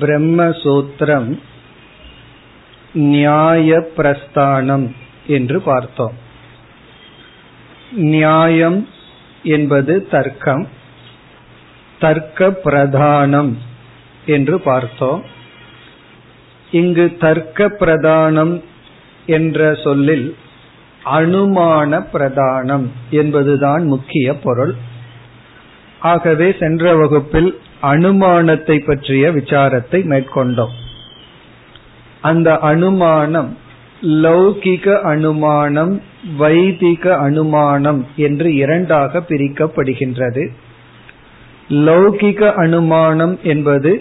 பிரம்மசூத்திரம் நியாய பிரஸ்தானம் என்று பார்த்தோம். நியாயம் என்பது தர்க்கம் தர்க்க பிரதானம் என்று பார்த்தோம். இங்கு தர்க்க பிரதானம் என்ற சொல்லில் அனுமான பிரதானம் என்பதுதான் முக்கிய பொருள். ஆகவே சென்ற வகுப்பில் அனுமானத்தை பற்றிய விசாரத்தை மேற்கொண்டோம். அந்த அனுமானம் லௌகிக அனுமானம் வைதிக அனுமானம் என்று இரண்டாக பிரிக்கப்படுகின்றது. லௌகிக அனுமானம் என்பது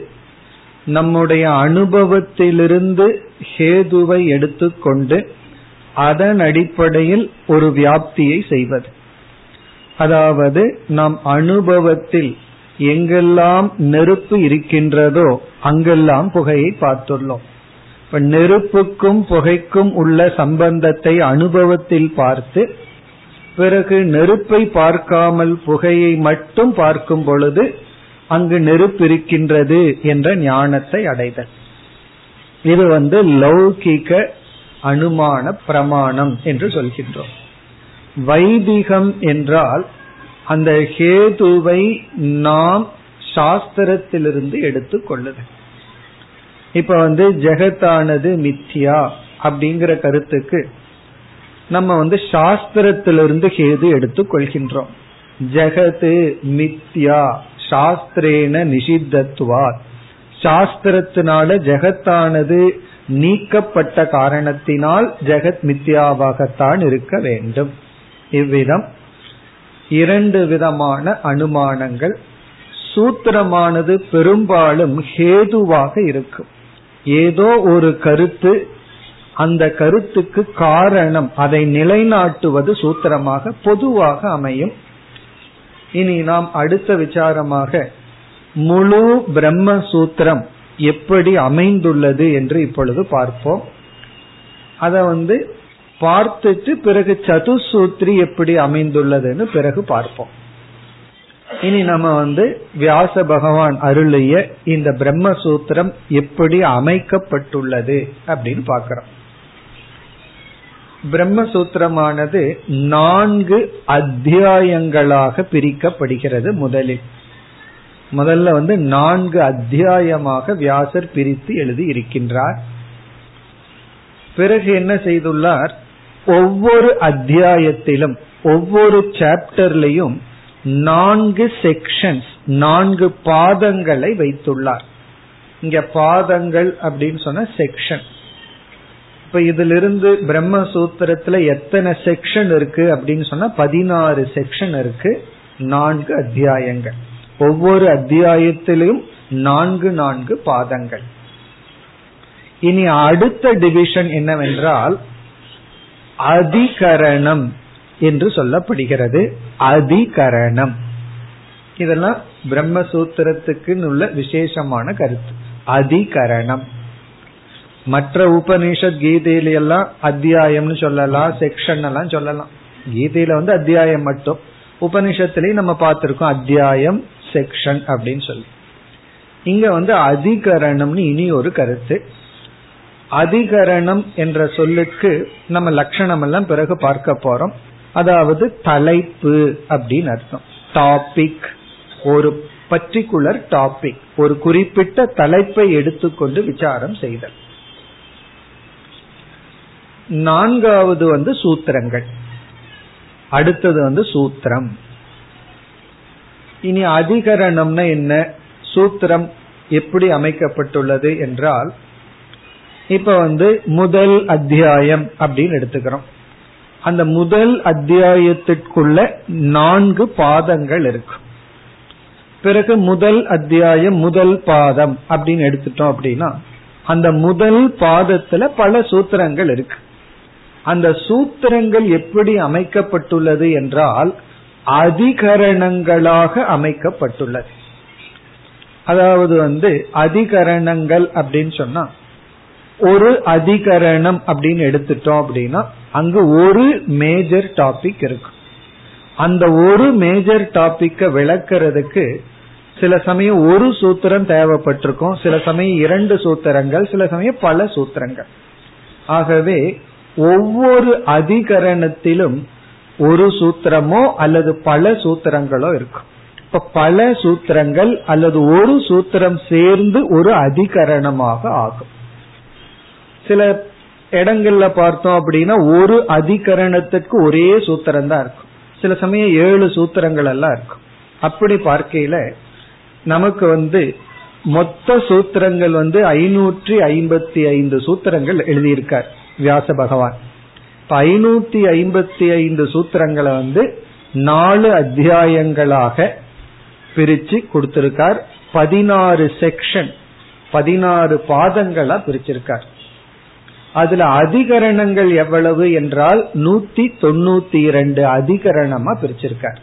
நம்முடைய அனுபவத்திலிருந்து ஹேதுவை எடுத்துக்கொண்டு அதன் அடிப்படையில் ஒரு வியாப்தியை செய்வது. அதாவது நாம் அனுபவத்தில் எங்கெல்லாம் நெருப்பு இருக்கின்றதோ அங்கெல்லாம் புகையை பார்த்துள்ளோம். இப்ப நெருப்புக்கும் புகைக்கும் உள்ள சம்பந்தத்தை அனுபவத்தில் பார்த்து பிறகு நெருப்பை பார்க்காமல் புகையை மட்டும் பார்க்கும் பொழுது அங்கு நெருப்பு இருக்கின்றது என்ற ஞானத்தை அடைதல். இது வந்து லௌகிக அனுமான பிரமாணம் என்று சொல்கின்றோம். வைதிகம் என்றால் அந்த ஹேதுவை நாம் சாஸ்திரத்திலிருந்து எடுத்து கொள்ளுது இப்ப வந்து ஜெகத்தானது மித்யா அப்படிங்கிற கருத்துக்கு நம்ம வந்து சாஸ்திரத்திலிருந்து ஹேது எடுத்து கொள்கின்றோம். ஜெகது மித்யா சாஸ்திரேன நிஷித்தத்துவார். சாஸ்திரத்தினால ஜெகத்தானது நீக்கப்பட்ட காரணத்தினால் ஜெகத் மித்யாவாகத்தான் இருக்க வேண்டும். இவ்விதம் இரண்டு விதமான அனுமானங்கள். சூத்திரமானது பெரும்பாலும் ஹேதுவாக இருக்கும். ஏதோ ஒரு கருத்து அந்த கருத்துக்கு காரணம் அதை நிலைநாட்டுவது சூத்திரமாக பொதுவாக அமையும். இனி நாம் அடுத்த விசாரமாக முழு பிரம்ம சூத்திரம் எப்படி அமைந்துள்ளது என்று இப்பொழுது பார்ப்போம். அதை வந்து பார்த்துட்டு பிறகு சதுசூத்ரி எப்படி அமைந்துள்ளதுன்னு பிறகு பார்ப்போம். இனி நம்ம வந்து வியாச பகவான் அருளிய இந்த பிரம்மசூத்திரம் எப்படி அமைக்கப்பட்டுள்ளது அப்படின்னு பார்க்கிறோம். பிரம்மசூத்திரமானது நான்கு அத்தியாயங்களாக பிரிக்கப்படுகிறது முதலில். முதல்ல வந்து நான்கு அத்தியாயமாக வியாசர் பிரித்து எழுதி இருக்கின்றார். பிறகு என்ன செய்துள்ளார்? ஒவ்வொரு அத்தியாயத்திலும் ஒவ்வொரு சாப்டர்லையும் நான்கு செக்ஷன்ஸ் நான்கு பாதங்களை வைத்துள்ளார். இங்க பாதங்கள் அப்படின்னு சொன்ன செக்ஷன் இப்ப இதிலிருந்து பிரம்மசூத்திரத்துல எத்தனை செக்ஷன் இருக்கு அப்படின்னு சொன்னா பதினாறு செக்ஷன் இருக்கு நான்கு அத்தியாயங்கள். ஒவ்வொரு அத்தியாயத்திலும் நான்கு நான்கு பாதங்கள். இனி அடுத்த டிவிஷன் என்னவென்றால் அதிகரணம் என்று சொல்லப்படுகிறது. அதிகரணம். இதெல்லாம் பிரம்மசூத்திரத்துக்கு உள்ள விசேஷமான கருத்து. அதிகரணம். மற்ற உபனிஷத் கீதையில எல்லாம் அத்தியாயம்னு சொல்லலாம் செக்ஷன் எல்லாம் சொல்லலாம். கீதையில வந்து அத்தியாயம் மட்டும். உபனிஷத்திலையும் நம்ம பார்த்திருக்கோம் அத்தியாயம் செக்ஷன் அப்படின்னு சொல்லி. இங்க வந்து அதிகரணம்னு இனி ஒரு கருத்து. அதிகரணம் என்ற சொல்லுக்கு நம்ம லட்சணம் எல்லாம் பிறகு பார்க்க போறோம். அதாவது தலைப்பு அப்படின்னு அர்த்தம். டாபிக் ஒரு பர்டிகுலர் டாபிக் ஒரு குறிப்பிட்ட தலைப்பை எடுத்துக்கொண்டு விசாரம் செய்தல். நான்காவது வந்து சூத்திரங்கள். அடுத்தது வந்து சூத்திரம். இனி அதிகரணம்னா என்ன? சூத்திரம் எப்படி அமைக்கப்பட்டுள்ளது என்றால் இப்ப வந்து முதல் அத்தியாயம் அப்படின்னு எடுத்துக்கிறோம். அந்த முதல் அத்தியாயத்திற்குள்ள நான்கு பாதங்கள் இருக்கும் பிறகு முதல் அத்தியாயம் முதல் பாதம் அப்படின்னு எடுத்துட்டோம் அப்படின்னா அந்த முதல் பாதத்துல பல சூத்திரங்கள் இருக்கு. அந்த சூத்திரங்கள் எப்படி அமைக்கப்பட்டுள்ளது என்றால் அதிகரணங்களாக அமைக்கப்பட்டுள்ளது. அதாவது வந்து அதிகரணங்கள் அப்படின்னு சொன்னா ஒரு அதிகரணம் அப்படின்னு எடுத்துட்டோம் அப்படின்னா அங்கு ஒரு மேஜர் டாபிக் இருக்கும் அந்த ஒரு மேஜர் டாபிக்க விளக்கிறதுக்கு சில சமயம் ஒரு சூத்திரம் தேவைப்பட்டிருக்கும் சில சமயம் இரண்டு சூத்திரங்கள் சில சமயம் பல சூத்திரங்கள். ஆகவே ஒவ்வொரு அதிகரணத்திலும் ஒரு சூத்திரமோ அல்லது பல சூத்திரங்களோ இருக்கும். இப்ப பல சூத்திரங்கள் அல்லது ஒரு சூத்திரம் சேர்ந்து ஒரு அதிகரணமாக ஆகும். சில இடங்கள்ல பார்த்தோம் அப்படின்னா ஒரு அதிகரணத்துக்கு ஒரே சூத்திரம் தான் இருக்கும். சில சமயம் ஏழு சூத்திரங்கள் எல்லாம் இருக்கும். அப்படி பார்க்கையில நமக்கு வந்து மொத்த சூத்திரங்கள் வந்து ஐநூற்றி ஐம்பத்தி ஐந்து சூத்திரங்கள் எழுதியிருக்கார் வியாச பகவான். இப்ப ஐநூத்தி ஐம்பத்தி ஐந்து சூத்திரங்களை வந்து நாலு அத்தியாயங்களாக பிரிச்சு கொடுத்திருக்கார். பதினாறு செக்ஷன் பதினாறு பாதங்களா பிரிச்சிருக்கார். அதுல அதிகரணங்கள் எவ்வளவு என்றால் நூத்தி தொண்ணூத்தி இரண்டு அதிகரணமா பிரிச்சிருக்கார்.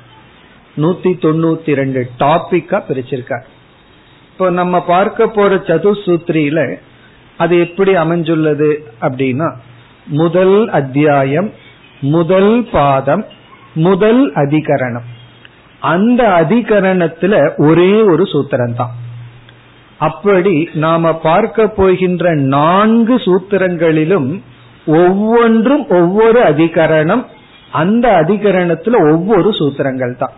நூத்தி தொண்ணூத்தி ரெண்டு டாபிக்கா பிரிச்சிருக்கார். இப்போ நம்ம பார்க்க போற சதுசூத்ரியில அது எப்படி அமைஞ்சுள்ளது அப்படின்னா முதல் அத்தியாயம் முதல் பாதம் முதல் அதிகரணம். அந்த அதிகரணத்துல ஒரே ஒரு சூத்திரம் தான் அப்படி நாம பார்க்க போகின்ற நான்கு சூத்திரங்களிலும் ஒவ்வொன்றும் ஒவ்வொரு அதிகரணம் அந்த அதிகரணத்துல ஒவ்வொரு சூத்திரங்கள் தான்.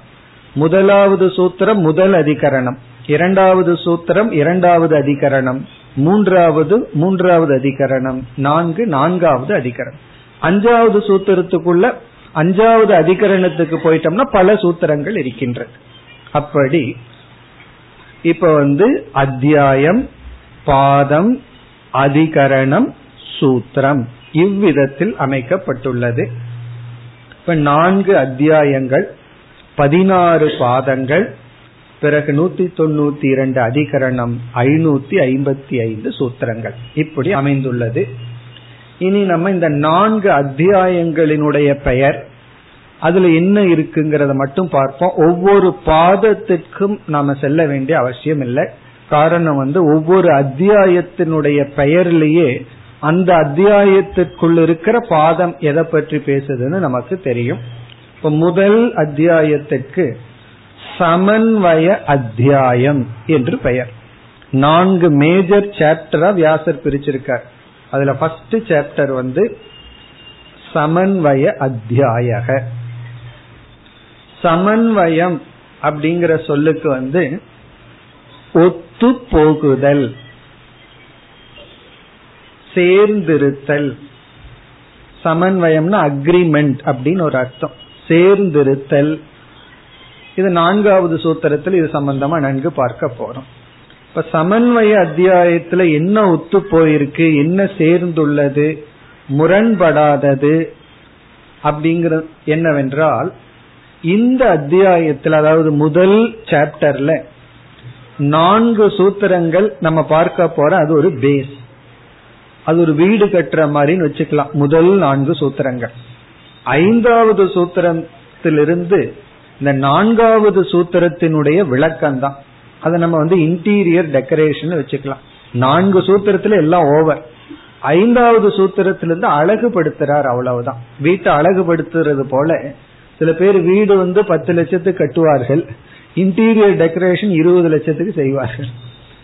முதலாவது சூத்திரம் முதல் அதிகரணம் இரண்டாவது சூத்திரம் இரண்டாவது அதிகரணம் மூன்றாவது மூன்றாவது அதிகரணம் நான்கு நான்காவது அதிகரணம். அஞ்சாவது சூத்திரத்துக்குள்ள அஞ்சாவது அதிகரணத்துக்கு போயிட்டோம்னா பல சூத்திரங்கள் இருக்கின்றது. அப்படி இப்ப வந்து அத்தியாயம் பாதம் அதிகரணம் சூத்திரம் இவ்விதத்தில் அமைக்கப்பட்டுள்ளது. இப்ப நான்கு அத்தியாயங்கள் பதினாறு பாதங்கள் பிறகு நூத்தி தொண்ணூத்தி இரண்டு அதிகரணம் ஐநூத்தி ஐம்பத்தி ஐந்து சூத்திரங்கள். இப்படி அமைந்துள்ளது. இனி நம்ம இந்த நான்கு அத்தியாயங்களினுடைய பெயர் அதுல என்ன இருக்குங்கிறத மட்டும் பார்ப்போம். ஒவ்வொரு பாதத்திற்கும் நாம செல்ல வேண்டிய அவசியம் இல்லை. காரணம் வந்து ஒவ்வொரு அத்தியாயத்தினுடைய பெயர்லேயே அந்த அத்தியாயத்திற்குள் இருக்கிற பாதம் எதை பற்றி பேசுதுன்னு நமக்கு தெரியும். இப்ப முதல் அத்தியாயத்திற்கு சமன்வய அத்தியாயம் என்று பெயர். நான்கு மேஜர் சாப்டரா வியாசர் பிரிச்சிருக்கார். அதுல ஃபர்ஸ்ட் சாப்டர் வந்து சமன்வய அத்தியாயக. சமன்வயம் அப்படிங்கிற சொல்லுக்கு வந்து ஒத்து போகுதல் சேர்ந்திருத்தல். சமன்வயம்னா அக்ரிமெண்ட் அப்படின்னு ஒரு அர்த்தம். சேர்ந்திருத்தல். இது நான்காவது சூத்திரத்தில் இது சம்பந்தமா நன்கு பார்க்க போறோம். இப்ப சமன்வய அத்தியாயத்துல என்ன ஒத்து போயிருக்கு என்ன சேர்ந்துள்ளது முரண்படாதது அப்படிங்கிற என்னவென்றால் இந்த அத்தியாயத்தில் அதாவது முதல் சாப்டர்ல நான்கு சூத்திரங்கள் நம்ம பார்க்க போற அது ஒரு பேஸ் அது ஒரு வீடு கட்டுற மாதிரின்னு வச்சுக்கலாம். முதல் நான்கு சூத்திரங்கள். ஐந்தாவது சூத்திரத்திலிருந்து இந்த நான்காவது சூத்திரத்தினுடைய விளக்கம் தான் அதை நம்ம வந்து இன்டீரியர் டெக்கரேஷன் வச்சுக்கலாம். நான்கு சூத்திரத்துல எல்லாம் ஓவர் ஐந்தாவது சூத்திரத்திலிருந்து அழகுபடுத்துறார் அவ்வளவுதான். வீட்டை அழகுபடுத்துறது போல சில பேர் வீடு வந்து பத்து லட்சத்துக்கு கட்டுவார்கள். இன்டீரியர் டெக்கரேஷன் இருபது லட்சத்துக்கு செய்வார்கள்.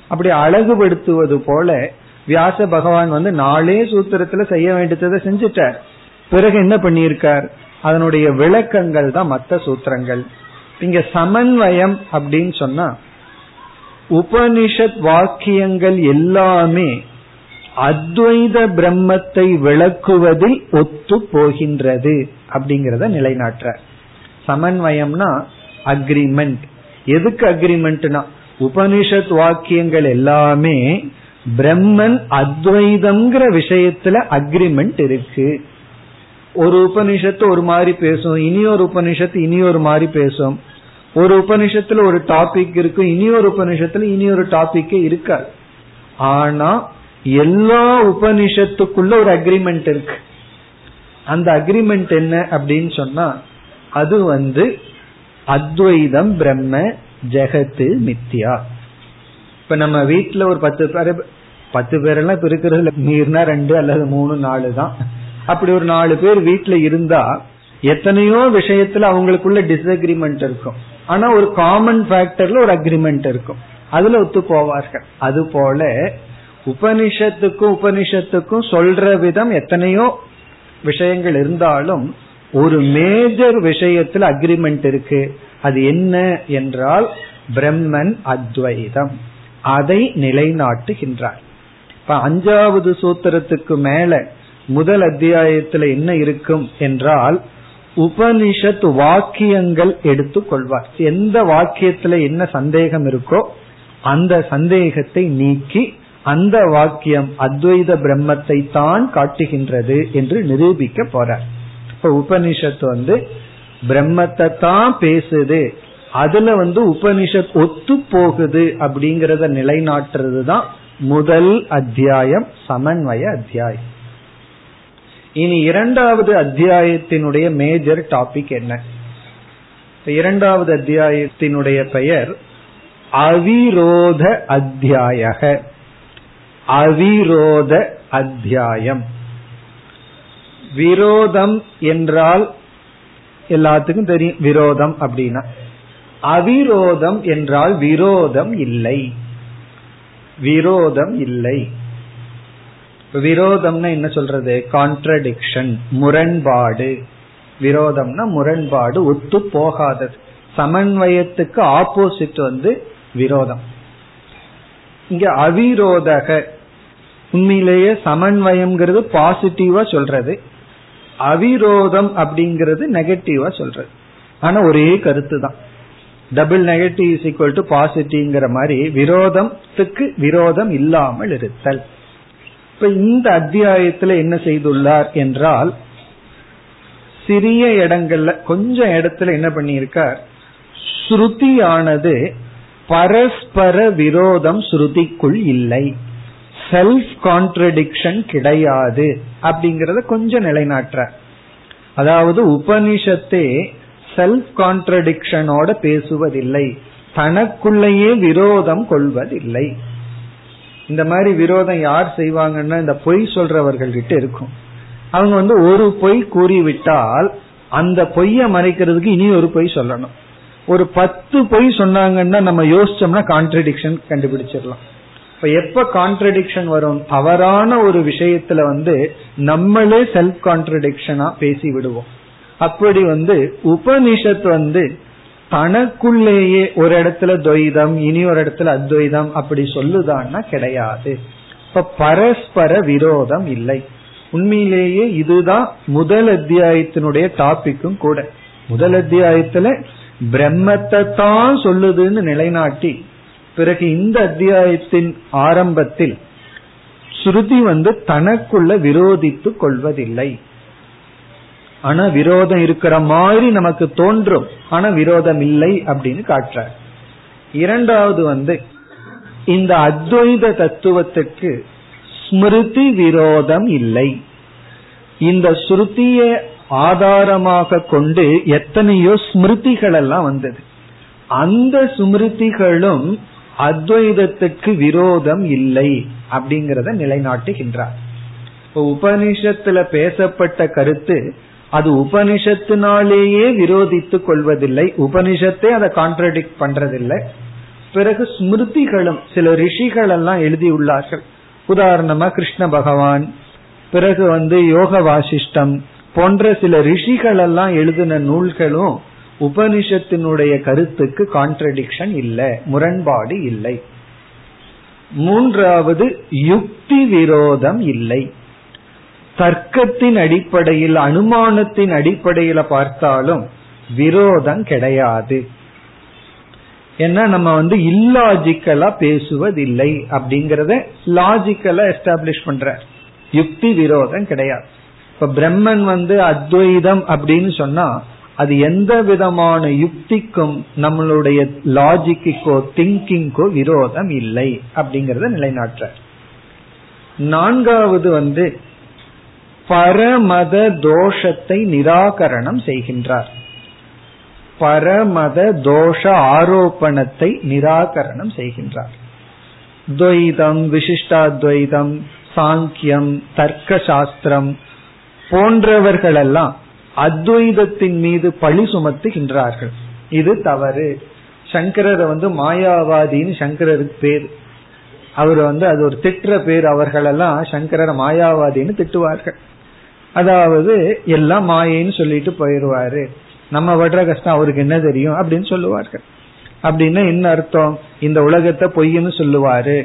அப்படி அழகுபடுத்துவது போல வியாச பகவான் வந்து நாளே சூத்திரத்துல செய்ய வேண்டியதை செஞ்சுட்டார். பிறகு என்ன பண்ணியிருக்கார்? அதனுடைய விளக்கங்கள் தான் மற்ற சூத்திரங்கள். இங்க சமன்வயம் அப்படின்னு சொன்னா உபனிஷத் வாக்கியங்கள் எல்லாமே அத்வைத பிரம்மத்தை விளக்குவதில் ஒத்து போகின்றது அப்படிங்கறத நிலைநாட்டுற. சமன்வயம்னா அக்ரிமெண்ட் எதுக்கு அக்ரிமெண்ட்னா உபனிஷத் வாக்கியங்கள் எல்லாமே பிரம்மன் அத்வைதம்ங்கிற விஷயத்துல அக்ரிமெண்ட் இருக்கு. ஒரு உபனிஷத்து ஒரு மாதிரி பேசும் இனி ஒரு உபனிஷத்து இனி ஒரு மாதிரி பேசும். ஒரு உபனிஷத்துல ஒரு டாபிக் இருக்கும் இனி ஒரு உபனிஷத்துல இனி ஒரு டாபிக்கே இருக்காது. ஆனா எல்லா உபனிஷத்துக்குள்ள ஒரு அக்ரிமெண்ட் இருக்கு. அந்த அக்ரிமெண்ட் என்ன அப்படின்னு சொன்னா அது வந்து அத்வைதம் பிரம்ம ஜெகத்து மித்தியா இப்ப நம்ம வீட்டுல ஒரு பத்து பேர் பத்து பேரெல்லாம் இப்ப இருக்கிறது மீறினா ரெண்டு அல்லது மூணு நாலு தான். அப்படி ஒரு நாலு பேர் வீட்டுல இருந்தா எத்தனையோ விஷயத்துல அவங்களுக்குள்ள டிஸ்அக்ரிமெண்ட் இருக்கும். ஆனா ஒரு காமன் ஃபேக்டர்ல ஒரு அக்ரிமெண்ட் இருக்கும். அதுல ஒத்து போவார்கள். அது போல உபனிஷத்துக்கும் உபனிஷத்துக்கும் சொல்ற விதம் எத்தனையோ விஷயங்கள் இருந்தாலும் ஒரு மேஜர் விஷயத்துல அக்ரிமெண்ட் இருக்கு. அது என்ன என்றால் பிரம்மன் அத்வைதம். அதை நிலைநாட்டுகின்றார். இப்ப அஞ்சாவது சூத்திரத்துக்கு மேல முதல் அத்தியாயத்துல என்ன இருக்கும் என்றால் உபனிஷத் வாக்கியங்கள் எடுத்துக்கொள்வார் எந்த வாக்கியத்துல என்ன சந்தேகம் இருக்கோ அந்த சந்தேகத்தை நீக்கி அந்த வாக்கியம் அத்வைத பிரம்மத்தை தான் காட்டுகின்றது என்று நிரூபிக்க போறார். இப்ப உபனிஷத் வந்து பிரம்மத்தை தான் பேசுது. அதுல வந்து உபனிஷத் ஒத்து போகுது அப்படிங்கறத நிலைநாட்டுறது தான் முதல் அத்தியாயம் சமன்வய அத்தியாயம். இனி இரண்டாவது அத்தியாயத்தினுடைய மேஜர் டாபிக் என்ன? இரண்டாவது அத்தியாயத்தினுடைய பெயர் அவிரோத அத்தியாயக. அவிரோத அத்தியாயம். விரோதம் என்றால் எல்லாத்துக்கும் தெரியும். விரோதம் அப்படின்னா. அவிரோதம் என்றால் விரோதம் இல்லை. விரோதம் இல்லை. விரோதம்னா என்ன சொல்றது? கான்ட்ரடிக்ஷன் முரண்பாடு. விரோதம்னா முரண்பாடு ஒத்து போகாதது. சமன்வயத்துக்கு ஆப்போசிட் வந்து விரோதம். இங்க அவிரோதக உண்மையிலேயே சமன்வயம்ங்கிறது பாசிட்டிவா சொல்றது. அவிரோதம் அப்படிங்கிறது நெகட்டிவா சொல்றது. ஆனா ஒரே கருத்து தான் double negative is equal to பாசிட்டிவ்ங்கிற மாதிரி விரோதத்துக்கு விரோதம் இல்லாமல் இருத்தல். இப்ப இந்த அத்தியாயத்துல என்ன செய்துள்ளார் என்றால் சிறிய இடங்கள்ல கொஞ்சம் இடத்துல என்ன பண்ணியிருக்கார்? ஸ்ருதியானது பரஸ்பர விரோதம் ஸ்ருதிக்குள் இல்லை. செல்ஃப் கான்ட்ரடிக்ஷன் கிடையாது அப்படிங்கறத கொஞ்சம் நிலைநாட்டுற. அதாவது உபனிஷத்தே செல்ஃப் கான்ட்ரடிக்ஷனோட பேசுவதில்லை. தனக்குள்ளேயே விரோதம் கொள்வதில்லை. இந்த மாதிரி விரோதம் யார் செய்வாங்கன்னா இந்த பொய் சொல்றவர்கள் கிட்ட இருக்கும். அவங்க வந்து ஒரு பொய் கூறிவிட்டால் அந்த பொய்ய மறைக்கிறதுக்கு இனி ஒரு பொய் சொல்லணும். ஒரு பத்து பொய் சொன்னாங்கன்னா நம்ம யோசிச்சோம்னா கான்ட்ரடிக்ஷன் கண்டுபிடிச்சிடலாம். இப்ப எப்ப கான்ட்ரடிக்ஷன் வரும்? தவறான ஒரு விஷயத்துல வந்து நம்மளே செல்ஃப் கான்ட்ரடிக்ஷனா பேசி விடுவோம். அப்படி வந்து உபனிஷத் வந்து தனக்குள்ளேயே ஒரு இடத்துல துவைதம் இனி ஒரு இடத்துல அத்வைதம் அப்படி சொல்லுதான்னா கிடையாது. இப்ப பரஸ்பர விரோதம் இல்லை. உண்மையிலேயே இதுதான் முதல் அத்தியாயத்தினுடைய டாபிக்கும் கூட. முதல் அத்தியாயத்துல பிரம்மத்தை தான் சொல்லுதுன்னு நிலைநாட்டி பிறகு இந்த அத்தியாயத்தின் ஆரம்பத்தில் ஸ்ருதி வந்து தனக்குள்ள விரோதித்து கொள்வதில்லை. ஆனா விரோதம் இருக்கிற மாதிரி நமக்கு தோன்றும். ஆனா விரோதம் இல்லை அப்படின்னு காட்டுற இரண்டாவது வந்து இந்த அத்வைத தத்துவத்துக்கு ஸ்மிருதி விரோதம் இல்லை. இந்த ஸ்ருதியை ஆதாரமாக கொண்டு எத்தனையோ ஸ்மிருதிகள் எல்லாம் வந்தது. அந்த ஸ்மிருதிகளும் அத்வைதத்துக்கு விரோதம் இல்லை அப்படிங்கறத நிலைநாட்டுகின்றார். இப்போ உபனிஷத்துல பேசப்பட்ட கருத்து அது உபனிஷத்தினாலேயே விரோதித்துக் கொள்வதில்லை. உபனிஷத்தை அதை கான்ட்ரடிக்ட் பண்றதில்லை. பிறகு ஸ்மிருதிகளும் சில ரிஷிகள் எல்லாம் எழுதியுள்ளார்கள். உதாரணமா கிருஷ்ண பகவான் பிறகு வந்து யோக வாசிஷ்டம் போன்ற சில ரிஷிகள் எல்லாம் எழுதின நூல்களும் உபனிஷத்தினுடைய கருத்துக்கு கான்ட்ரடிக்ஷன் இல்லை முரண்பாடு இல்லை. மூன்றாவது யுக்தி விரோதம் இல்லை. தர்க்கத்தின் அடிப்படையில் அனுமானத்தின் அடிப்படையில பார்த்தாலும் விரோதம் கிடையாது. ஏன்னா நம்ம வந்து இல்லாஜிக்கலா பேசுவதில்லை அப்படிங்கறத லாஜிக்கலா எஸ்டாப்ளிஷ் பண்ற யுக்தி விரோதம் கிடையாது. இப்ப பிரம்மன் வந்து அத்வைதம் அப்படின்னு சொன்னா அது எந்த விதமான யுக்திக்கும் நம்மளுடைய லாஜிக்கோ திங்கிங்கோ விரோதம் இல்லை அப்படிங்கறத நிலைநாட்டுற நான்காவது வந்து பரமத தோஷத்தை நிராகரணம் செய்கின்றார். பரமத தோஷ ஆரோப்பணத்தை நிராகரணம் செய்கின்றார். துவைதம் விசிஷ்டாத்வைதம் சாங்கியம் தர்க்க சாஸ்திரம் போன்றவர்களெல்லாம் அத்வைதத்தின் மீது பழி சுமத்துகின்றார்கள். இது தவறு. சங்கரரை வந்து மாயாவாதின்னு சங்கரருக்கு பேர். அவர் வந்து அது ஒரு திட்டுற பேர் அவர்களெல்லாம் சங்கரர் மாயாவாதின்னு திட்டுவார்கள். அதாவது எல்லாம் மாயைன்னு சொல்லிட்டு போயிடுவாரு. நம்ம படுற கஷ்டம் அவருக்கு என்ன தெரியும் அப்படின்னு சொல்லுவார்கள். அப்படின்னா என்ன அர்த்தம்? இந்த உலகத்தை பொய்ன்னு சொல்லுவாரு.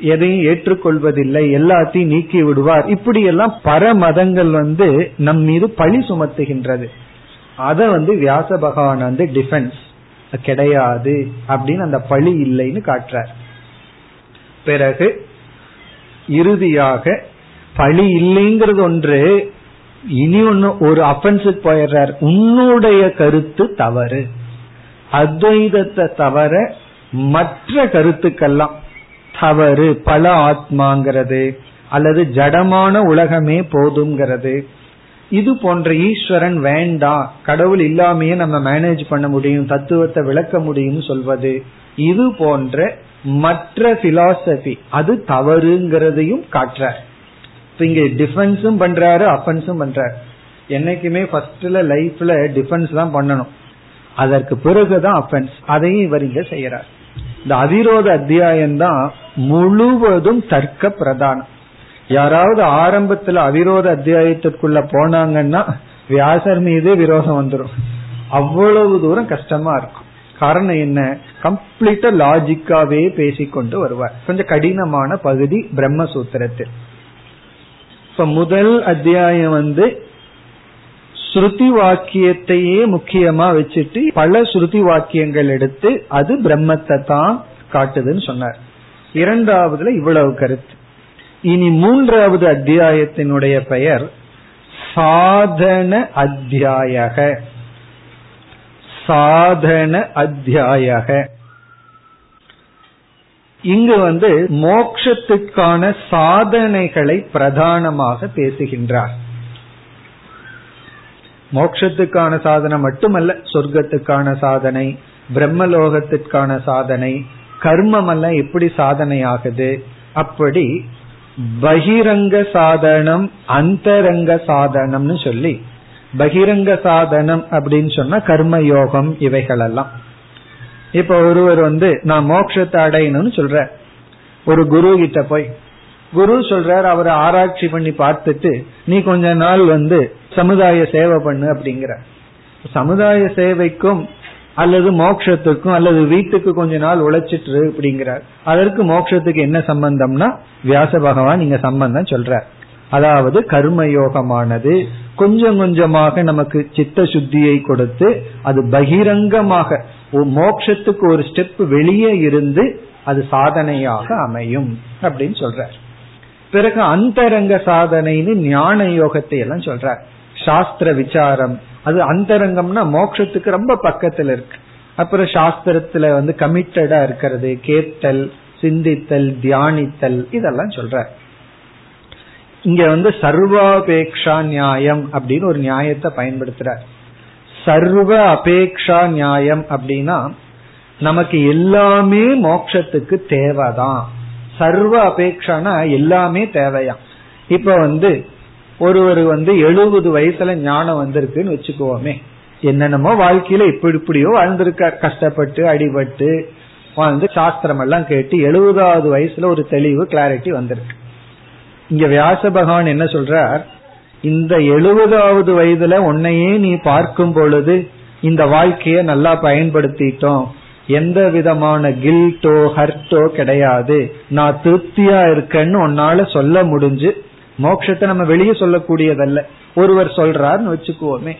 எதையும் ஏற்றுக்கொள்வதில்லை எல்லாத்தையும் நீக்கி விடுவார். இப்படி எல்லாம் பர மதங்கள் வந்து நம் மீது பழி சுமத்துகின்றது. அதை வந்து வியாச பகவான் வந்து டிஃபென்ஸ் கிடையாது அப்படின்னு அந்த பழி இல்லைன்னு காட்டுறார். பிறகு இறுதியாக பழி இல்லைங்கிறது ஒன்று இனி ஒன்னு ஒரு அஃபென்ஸுக்கு போயிடுறார். உன்னுடைய கருத்து தவறு. அத்வைதத்தை தவிர மற்ற கருத்துக்கெல்லாம் தவறு பல ஆத்மாங்கிறது அல்லது ஜடமான உலகமே போதுங்கிறது இது போன்ற ஈஸ்வரன் வேண்டாம் கடவுள் இல்லாமையே நம்ம மேனேஜ் பண்ண முடியும் தத்துவத்தை விளக்க முடியும் சொல்வது. இது போன்ற மற்ற பிலாசபி அது தவறுங்கிறதையும் காட்டுறார். இங்க டிஃபென்ஸும் பண்றாரு அஃபென்ஸும் பண்றாரு. என்னைக்குமே ஃபர்ஸ்ட்ல லைஃப்ல டிஃபென்ஸ் தான் பண்ணணும். அதற்கு பிறகுதான் அஃபென்ஸ் அதையும் இவர் இங்க செய்யறார். இந்த அவிரோத அத்தியாயம் தான் முழுவதும் தர்க்க பிரதானம் யாராவது ஆரம்பத்துல அவிரோத அத்தியாயத்திற்குள்ள போனாங்கன்னா வியாசர் மீதே விரோதம் வந்துடும் அவ்வளவு தூரம் கஷ்டமா இருக்கும். காரணம் என்ன? கம்ப்ளீட்டா லாஜிக்காவே பேசிக்கொண்டு வருவார். கொஞ்சம் கடினமான பகுதி பிரம்மசூத்திரத்தில். இப்ப முதல் அத்தியாயம் வந்து ஸ்ருதி வாக்கியத்தையே முக்கியமா வச்சுட்டு பல ஸ்ருதி வாக்கியங்கள் எடுத்து அது பிரம்மத்தை தான் காட்டுதுன்னு சொன்னார். இரண்டாவதுல இவ்வளவு கருத்து. இனி மூன்றாவது அத்தியாயத்தினுடைய பெயர் சாதன அத்தியாயக. சாதன அத்தியாயக. இங்கு வந்து மோக்ஷத்துக்கான சாதனைகளை பிரதானமாக பேசுகின்றார். மோட்சத்துக்கான சாதனை மட்டுமல்ல சொர்க்கத்துக்கான சாதனை பிரம்மலோகத்திற்கான சாதனை கர்மம் எல்லாம் எப்படி சாதனை ஆகுது அப்படி பகிரங்க சாதனம் அந்தரங்க சாதனம்னு சொல்லி பகிரங்க சாதனம் அப்படின்னு சொன்னா கர்ம யோகம் இவைகள் எல்லாம் இப்ப ஒருவர் வந்து நான் மோட்சத்தை அடையணும்னு சொல்ற ஒரு குரு கிட்ட போய் குரு சொல்றாரு அவரை ஆராய்ச்சி பண்ணி பார்த்துட்டு நீ கொஞ்ச நாள் வந்து சமுதாய சேவை பண்ணு அப்படிங்கிற. சமுதாய சேவைக்கும் அல்லது மோக்ஷத்துக்கும் அல்லது வீட்டுக்கு கொஞ்ச நாள் உழைச்சிட்டு அப்படிங்கிறார். அதற்கு மோக்ஷத்துக்கு என்ன சம்பந்தம்னா வியாச பகவான் இங்க சம்பந்தம் சொல்ற அதாவது கர்மயோகமானது கொஞ்சம் கொஞ்சமாக நமக்கு சித்த சுத்தியை கொடுத்து அது பகிரங்கமாக மோக்ஷத்துக்கு ஒரு ஸ்டெப் வெளியே இருந்து அது சாதனையாக அமையும் அப்படின்னு சொல்றார். பிறகு அந்தரங்க சாதனைன்னு ஞான யோகத்தை எல்லாம் சொல்றார். சாஸ்திர விசாரம். அது அந்தரங்கம்னா மோட்சத்துக்கு ரொம்ப பக்கத்துல இருக்கு. அப்புறம் சாஸ்திரத்துல வந்து கமிட்டடா இருக்கிறது. கேட்டல் சிந்தித்தல் தியானித்தல் இதெல்லாம் சொல்ற இங்க வந்து சர்வாபேக்ஷா நியாயம் அப்படின்னு ஒரு நியாயத்தை பயன்படுத்துறார். சர்வ அபேக்ஷா நியாயம் அப்படின்னா நமக்கு எல்லாமே மோட்சத்துக்கு தேவைதான். சர்வ அபேக்ஷானா எல்லாமே தேவையா இப்ப வந்து ஒருவர் வந்து எழுபது வயசுல ஞானம் வந்திருக்குன்னு வச்சுக்குவோமே என்னென்னமோ வாழ்க்கையில இப்படி இப்படியோ வாழ்ந்திருக்கார். கஷ்டப்பட்டு அடிபட்டு வாழ்ந்து சாஸ்திரம் எல்லாம் கேட்டு எழுபதாவது வயசுல ஒரு தெளிவு கிளாரிட்டி வந்திருக்கு. இங்க வியாச பகவான் என்ன சொல்றார்? இந்த எழுபதாவது வயதுல உன்னையே நீ பார்க்கும் பொழுது இந்த வாழ்க்கைய நல்லா பயன்படுத்திட்டோம். எந்த விதமான கில்ட்டோ ஹர்ட்டோ கிடையாது. நான் திருப்தியா இருக்கேன்னு உன்னால சொல்ல முடிஞ்சு மோட்சத்தை நம்ம வெளியே சொல்லக்கூடியதல்ல. ஒருவர் சொல்றாருன்னு வச்சுக்குவோமே.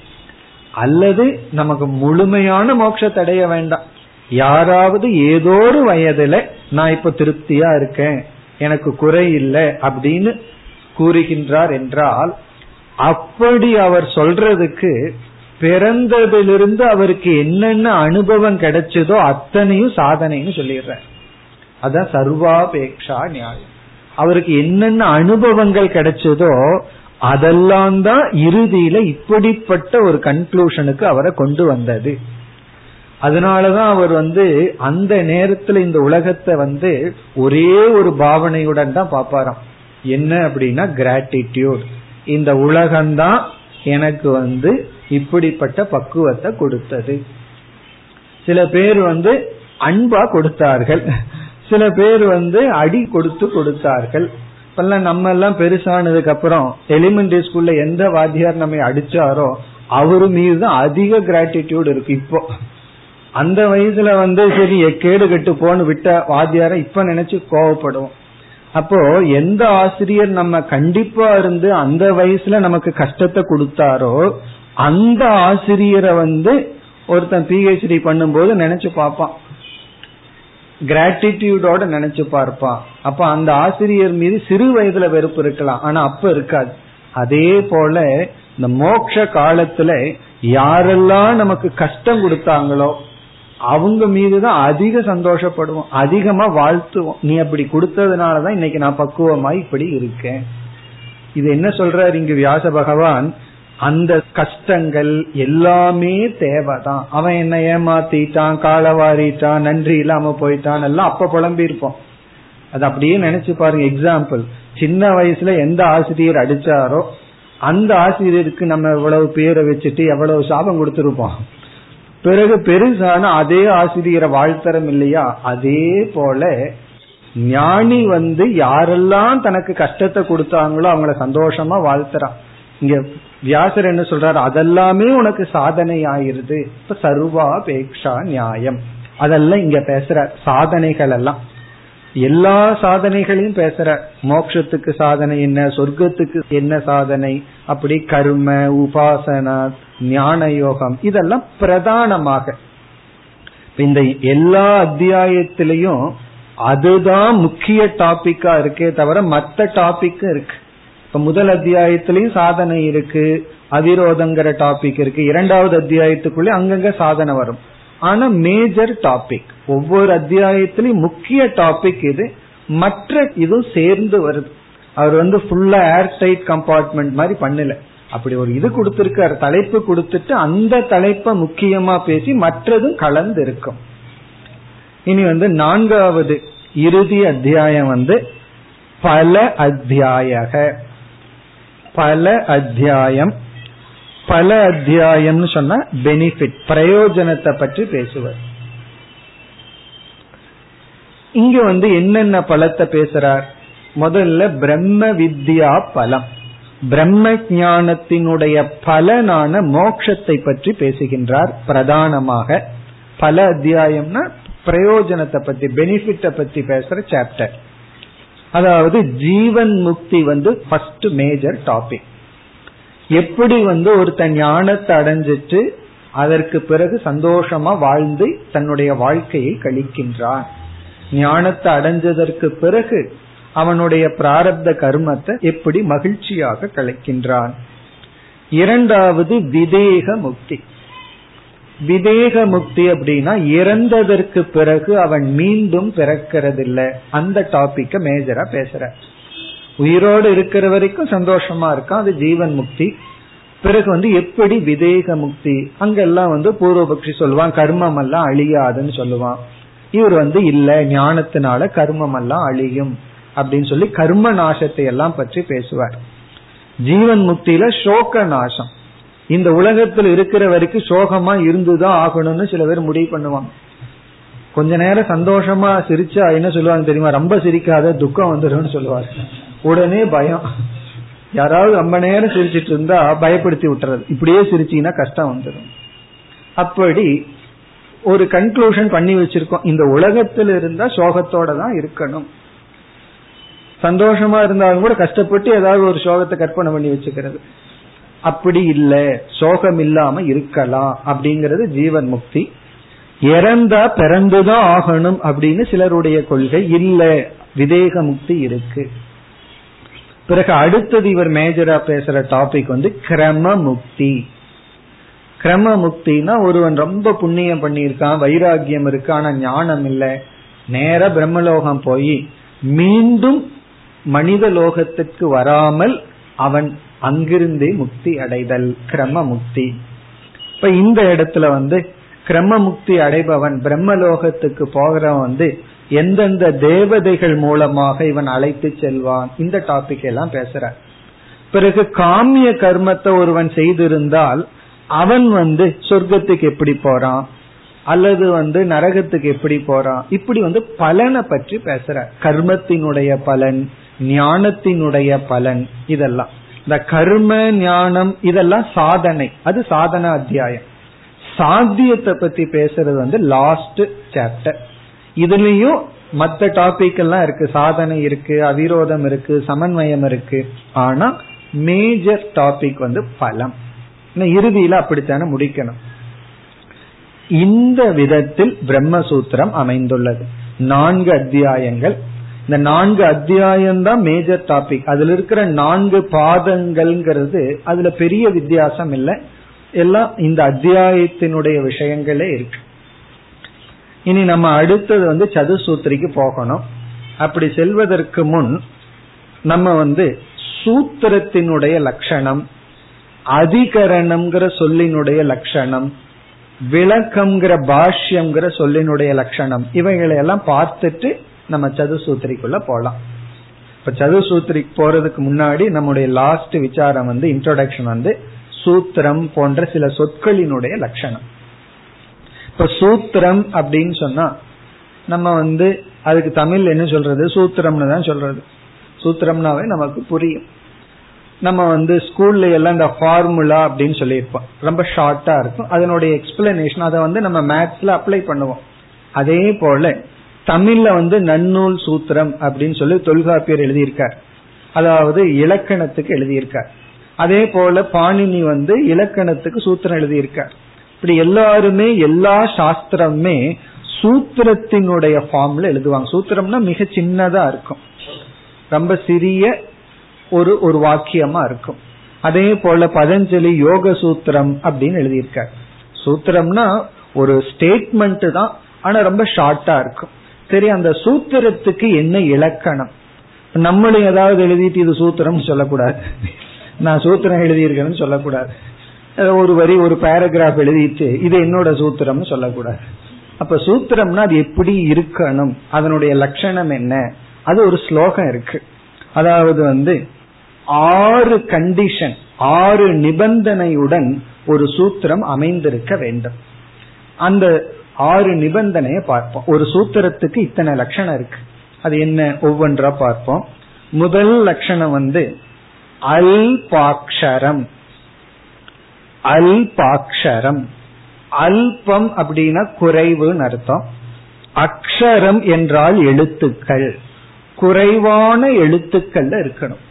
அல்லது நமக்கு முழுமையான மோட்சத்தை அடைய வேண்டாம். யாராவது ஏதோ ஒரு வயதுல நான் இப்ப திருப்தியா இருக்கேன் எனக்கு குறை இல்லை அப்படின்னு கூறுகின்றார் என்றால் அப்படி அவர் சொல்றதுக்கு பிறந்ததிலிருந்து அவருக்கு என்னென்ன அனுபவம் கிடைச்சதோ அத்தனையும் சாதனைன்னு சொல்லிடுற அதான் சர்வாபேக்ஷா நியாயம். அவருக்கு என்னென்ன அனுபவங்கள் கிடைச்சதோ அதெல்லாம் தான் இறுதியில இப்படிப்பட்ட ஒரு கன்க்ளூஷனுக்கு அவரை கொண்டு வந்தது. அதனாலதான் அவர் வந்து அந்த நேரத்துல இந்த உலகத்தை வந்து ஒரே ஒரு பாவனையுடன் தான் பாப்பாராம் என்ன அப்படின்னா கிராட்டிடியூட் இந்த உலகம்தான் எனக்கு வந்து இப்படிப்பட்ட பக்குவத்தை கொடுத்தது. சில பேர் வந்து அன்பா கொடுத்தார்கள். சில பேர் வந்து அடி கொடுத்து கொடுத்தார்கள். இப்பெல்லாம் நம்ம எல்லாம் பெருசானதுக்கு அப்புறம் எலிமெண்டரி ஸ்கூல்ல எந்த வாத்தியார் நம்ம அடிச்சாரோ அவரு மீது அதிக கிராட்டிடியூட் இருக்கு இப்போ. அந்த வயசுல வந்து சரி கேடு கெட்டு போன்னு விட்ட வாத்தியார இப்ப நினைச்சு கோவப்படுவோம். அப்போ எந்த ஆசிரியர் நம்ம கண்டிப்பா இருந்து அந்த வயசுல நமக்கு கஷ்டத்தை கொடுத்தாரோ அந்த ஆசிரியரை வந்து ஒருத்தன் பிஹெச்டி பண்ணும்போது நினைச்சு பார்ப்பான். கிராட்டிடியூடோட நினைச்சு பார்ப்பான். அப்ப அந்த ஆசிரியர் மீது சிறு வயதுல வெறுப்பு இருக்கலாம். ஆனா அப்ப இருக்காது. அதே போல இந்த மோக்ஷ காலத்துல யாரெல்லாம் நமக்கு கஷ்டம் கொடுத்தாங்களோ அவங்க மீதுதான் அதிக சந்தோஷப்படுவோம். அதிகமா வாழ்த்துவோம். நீ அப்படி கொடுத்ததுனாலதான் இன்னைக்கு நான் பக்குவமா இப்படி இருக்கேன். இது என்ன சொல்றாரு இங்கு வியாச பகவான்? அந்த கஷ்டங்கள் எல்லாமே தேவைதான். அவன் என்ன ஏமாத்திட்டான் காலவாரிட்டான் நன்றி இல்லாம போயிட்டான் எல்லாம் அப்ப புலம்பி இருப்போம் அது அப்படியே நினைச்சு பாருங்க எக்ஸாம்பிள் சின்ன வயசுல எந்த ஆசிரியர் அடிச்சாரோ அந்த ஆசிரியருக்கு நம்ம எவ்வளவு பேரை வச்சுட்டு எவ்வளவு சாபம் கொடுத்துருப்போம். பிறகு பெருசான அதே ஆசிரியரை வாழ்த்தரம் இல்லையா? அதே போல ஞானி வந்து யாரெல்லாம் தனக்கு கஷ்டத்தை கொடுத்தாங்களோ அவங்கள சந்தோஷமா வாழ்த்துறான். இங்க வியாசர் என்ன சொல்றாரு? அதெல்லாமே உனக்கு சாதனை ஆயிருது இப்ப சர்வாபேக்ஷா நியாயம். அதெல்லாம் இங்க பேசுற சாதனைகள் எல்லாம். எல்லா சாதனைகளையும் பேசுற. மோக்ஷத்துக்கு சாதனை என்ன? சொர்க்கத்துக்கு என்ன சாதனை? அப்படி கர்ம உபாசனா ஞான யோகம் இதெல்லாம் பிரதானமாக. இந்த எல்லா அத்தியாயத்திலையும் அதுதான் முக்கிய டாபிக்கா இருக்கே தவிர மற்ற டாபிக்கும் இருக்கு. இப்ப முதல் அத்தியாயத்திலயும் சாதனை இருக்கு அதிரோதங்கிற டாபிக் இருக்கு. இரண்டாவது அத்தியாயத்துக்குள்ளே அங்கங்க சாதனை வரும். ஆனா மேஜர் டாபிக் ஒவ்வொரு அத்தியாயத்திலயும் முக்கிய டாபிக் இது மற்ற இதுவும் சேர்ந்து வருது. அவர் வந்து ஃபுல்லா ஏர் டைட் கம்பார்ட்மெண்ட் மாதிரி பண்ணல. அப்படி ஒரு இது கொடுத்திருக்காரு தலைப்பு கொடுத்துட்டு அந்த தலைப்பை முக்கியமா பேசி மற்றதும் கலந்து இருக்கும். இனி வந்து நான்காவது இறுதி அத்தியாயம் வந்து பல அத்தியாயக. பல அத்தியாயம். பல அத்தியாயம்னு சொன்னா பெனிஃபிட் பிரயோஜனத்தை பற்றி பேசுவார். இங்க வந்து என்னென்ன பலத்தை பேசுறார்? முதல்ல பிரம்ம வித்யா பலம். பிரம்ம ஞானத்தினுடைய பலனான மோட்சத்தை பற்றி பேசுகின்றார் பிரதானமாக. பல அத்தியாயம்னா பிரயோஜனத்தை பத்தி பெனிஃபிட்டை பத்தி பேசுற சாப்டர் அதாவது ஜீவன் முக்தி வந்து ஃபர்ஸ்ட் மேஜர் டாபிக் எப்படி வந்து ஒருத்தன் ஞானத்தை அடைஞ்சிட்டு அதற்கு பிறகு சந்தோஷமா வாழ்ந்து தன்னுடைய வாழ்க்கையை கழிக்கின்றான். ஞானத்தை அடைஞ்சதற்கு பிறகு அவனுடைய பிராரப்த கர்மத்தை எப்படி மகிழ்ச்சியாக கழிக்கின்றான். இரண்டாவது விதேக முக்தி. விதேக முக்தி அப்படின்னா இறந்ததற்கு பிறகு அவன் மீண்டும் பிறக்கிறதில்ல. அந்த டாபிக்க மேஜரா பேசுற. உயிரோடு இருக்கிற வரைக்கும் சந்தோஷமா இருக்கான் அது ஜீவன் முக்தி. பிறகு வந்து எப்படி விதேக முக்தி அங்கெல்லாம் வந்து பூர்வபக்ஷி சொல்லுவான் கர்மம் எல்லாம் அழியாதுன்னு சொல்லுவான். இவர் வந்து இல்ல ஞானத்தினால கர்மம் எல்லாம் அழியும் அப்படின்னு சொல்லி கர்ம நாசத்தை எல்லாம் பற்றி பேசுவார். ஜீவன் முக்தியில சோக நாசம் இந்த உலகத்தில் இருக்கிற வரைக்கும் சோகமா இருந்துதான் ஆகணும்னு சில பேர் முடிவு பண்ணுவாங்க. கொஞ்ச நேரம் சந்தோஷமா சிரிச்சா என்ன சொல்லுவாங்க தெரியுமா? ரொம்ப சிரிக்காத துக்கம் வந்துடும் சொல்லுவாரு. உடனே பயம். யாராவது ரொம்ப நேரம் சிரிச்சிட்டு இருந்தா பயப்படுத்தி விட்டுறது. இப்படியே சிரிச்சீங்கன்னா கஷ்டம் வந்துடும் அப்படி ஒரு கன்க்ளூஷன் பண்ணி வச்சிருக்கோம். இந்த உலகத்தில் இருந்தா சோகத்தோட தான் இருக்கணும். சந்தோஷமா இருந்தாலும் கூட கஷ்டப்பட்டு ஏதாவது ஒரு சோகத்தை கற்பனை பண்ணி வச்சுக்கிறது. அப்படி இல்ல சோகம் இல்லாம இருக்கலாம் அப்படிங்கறது ஜீவன் முக்தி. இறந்தா பிறந்துதான் ஆகணும் அப்படின்னு சிலருடைய கொள்கை இல்ல விதேக முக்தி இருக்கு. பிறகு அடுத்தது இவர் மேஜரா பேசுற டாபிக் வந்து கிரம முக்தி. கிரம முக்தினா ஒருவன் ரொம்ப புண்ணியம் பண்ணியிருக்கான் வைராகியம் இருக்கு ஆனா ஞானம் இல்ல. நேர பிரம்மலோகம் போய் மீண்டும் மனித லோகத்திற்கு வராமல் அவன் அங்கிருந்தே முக்தி அடைதல் கிரம முக்தி இப்ப இந்த இடத்துல வந்து கிரம முக்தி அடைபவன் பிரம்மலோகத்துக்கு போகிறவன் வந்து எந்தெந்த தேவதைகள் மூலமாக இவன் அழைத்து செல்வான் இந்த டாபிக் எல்லாம் பேசுற பிறகு காமிய கர்மத்தை ஒருவன் செய்திருந்தால் அவன் வந்து சொர்க்கத்துக்கு எப்படி போறான்? அல்லது வந்து நரகத்துக்கு எப்படி போறான்? இப்படி வந்து பலனை பற்றி பேசுற கர்மத்தினுடைய பலன் ஞானத்தினுடைய பலன் இதெல்லாம். இந்த கர்ம ஞானம் இதெல்லாம் சாதனை. அது சாதன அத்தியாயம். சாத்தியத்தை பத்தி பேசுறது வந்து லாஸ்ட் சாப்டர் இதுலயும் மற்ற டாபிக் எல்லாம் இருக்கு. சாதனை இருக்கு அவிரோதம் இருக்கு சமன்வயம் இருக்கு. ஆனா மேஜர் டாபிக் வந்து பலம். இறுதியில அப்படித்தானே முடிக்கணும். இந்த விதத்தில் பிரம்மசூத்திரம் அமைந்துள்ளது. நான்கு அத்தியாயங்கள் இந்த நான்கு அத்தியாயம் தான் மேஜர் டாபிக் அதுல இருக்கிற நான்கு பாதங்கள்ங்கிறது அதுல பெரிய வித்தியாசம் இல்லை. எல்லாம் இந்த அத்தியாயத்தினுடைய விஷயங்களே இருக்கு. இனி நம்ம அடுத்தது வந்து சதுசூத்திரிக்கு போகணும். அப்படி செல்வதற்கு முன் நம்ம வந்து சூத்திரத்தினுடைய லட்சணம் அதிகரணம்ங்கிற சொல்லினுடைய லட்சணம் விளக்கம்ங்கிற பாஷ்யம்ங்கிற சொல்லினுடைய லட்சணம் இவைகளை எல்லாம் பார்த்துட்டு நம்ம சதுசூத்திரிக்குள்ள போலாம். இப்ப சதுசூத்திரி போறதுக்கு முன்னாடி நம்முடைய லாஸ்ட் விசாரம் வந்து இன்ட்ரோடக்ஷன் வந்து சூத்திரம் போன்ற சில சொற்களினுடைய லட்சணம். இப்ப சூத்திரம் அப்படின்னு சொன்னா நம்ம வந்து அதுக்கு தமிழ் என்ன சொல்றது? சூத்திரம்னு தான் சொல்றது. சூத்திரம்னாவே நமக்கு புரியும். நம்ம வந்து ஸ்கூல்ல எல்லாம் இந்த ஃபார்முலா அப்படின்னு சொல்லியிருப்போம். ரொம்ப ஷார்ட்டா இருக்கும். அதனுடைய எக்ஸ்பிளனேஷன் அதை வந்து நம்ம மேத்ஸ்ல அப்ளை பண்ணுவோம். அதே போல தமிழ்ல வந்து நன்னூல் சூத்திரம் அப்படின்னு சொல்லி தொல்காப்பியர் எழுதியிருக்கார். அதாவது இலக்கணத்துக்கு எழுதியிருக்கார். அதே போல பாணினி வந்து இலக்கணத்துக்கு சூத்திரம் எழுதியிருக்கார். இப்படி எல்லாருமே எல்லா சாஸ்திரமுமே சூத்திரத்தினுடைய ஃபார்ம்ல எழுதுவாங்க. சூத்திரம்னா மிக சின்னதா இருக்கும். ரொம்ப சிறிய ஒரு ஒரு வாக்கியமா இருக்கும். அதே போல பதஞ்சலி யோக சூத்திரம் அப்படின்னு எழுதியிருக்கார். சூத்திரம்னா ஒரு ஸ்டேட்மெண்ட் தான் ஆனா ரொம்ப ஷார்ட்டா இருக்கும். சரி அந்த சூத்திரத்துக்கு என்ன இலக்கணம்? நம்மளும் ஏதாவது எழுதிட்டு இது சூத்திரம் சொல்லக்கூடாது. நான் சூத்திரம் எழுதியிருக்கேன்னு சொல்லக்கூடாது. ஒரு வரி ஒரு பேராகிராஃப் எழுதிட்டு இது என்னோட சூத்திரம்னு சொல்லக்கூடாது. அப்ப சூத்திரம்னா அது எப்படி இருக்கணும்? அதனுடைய லட்சணம் என்ன? அது ஒரு ஸ்லோகம் இருக்கு. அதாவது வந்து ஆறு கண்டிஷன் ஆறு நிபந்தனையுடன் ஒரு சூத்திரம் அமைந்திருக்க வேண்டும். அந்த ஆறு நிபந்தனையை பார்ப்போம். ஒரு சூத்திரத்துக்கு இத்தனை லட்சணம் இருக்கு. அது என்ன? ஒவ்வொன்றா பார்ப்போம். முதல் லட்சணம் வந்து அல்பாக்ஷரம். அல்பாக்ஷரம். அல்பம் அப்படின்னா குறைவுன்னு அர்த்தம். அக்ஷரம் என்றால் எழுத்துக்கள். குறைவான எழுத்துக்கள்ல இருக்கணும்.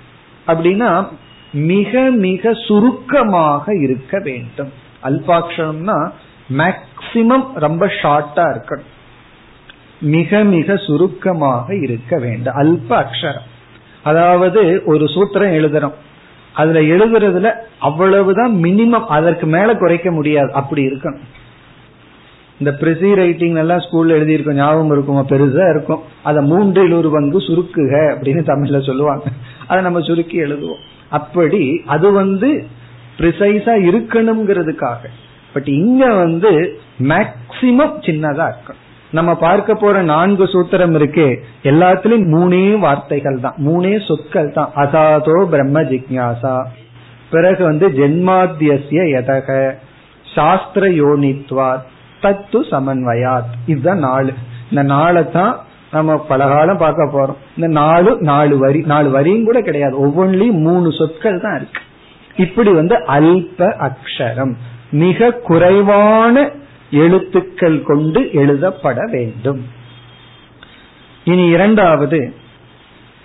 அப்படின்னா மிக மிக சுருக்கமாக இருக்க வேண்டும். அல்பாட்சரம்னா மேக்சிமம் ரொம்ப ஷார்ட்டா இருக்கணும். மிக மிக சுருக்கமாக இருக்க வேண்டும். அல்ப அக்ஷரம். அதாவது ஒரு சூத்திரம் எழுதுறோம் அதுல எழுதுறதுல அவ்வளவுதான் மினிமம் அதற்கு மேல குறைக்க முடியாது. அப்படி இருக்கணும். இந்த பிரிசி ரைட்டிங் எல்லாம் ஸ்கூல்ல எழுதியிருக்கோம். ஞாபகம் இருக்குமா? பெருசா இருக்கும். அதை மூன்றில் ஒரு பங்கு சுருக்குக அப்படின்னு தமிழ்ல சொல்லுவாங்க. அதை நம்ம சுருக்கி எழுதுவோம். அப்படி அது வந்து ப்ரிசைஸா இருக்கணுங்கிறதுக்காக பட் இங்க வந்து மேக்சிமம் சின்னதா இருக்கணும் நம்ம பார்க்க போற நான்கு சூத்திரம் இருக்கு எல்லாத்துலயும் மூணே வார்த்தைகள் தான். மூணே சொற்கள் தான். அசாதோ பிரம்ம ஜிக்யாசா. பிறகு வந்து ஜென்மாத்தியசிய எதக. சாஸ்திர யோனித்வாத். தத்து சமன்வயாத். இதுதான் நாலு. இந்த நாளை தான் நம்ம பல காலம் பார்க்க போறோம். இந்த நாலு நாலு வரி நாலு வரியும் கூட கிடையாது. ஒவ்வொன்றிலையும் மூணு சொற்கள் தான் இருக்கு. இப்படி வந்து அல்ப அக்ஷரம். மிக குறைவான எழுத்துக்கள் கொண்டு எழுதப்பட வேண்டும். இனி இரண்டாவது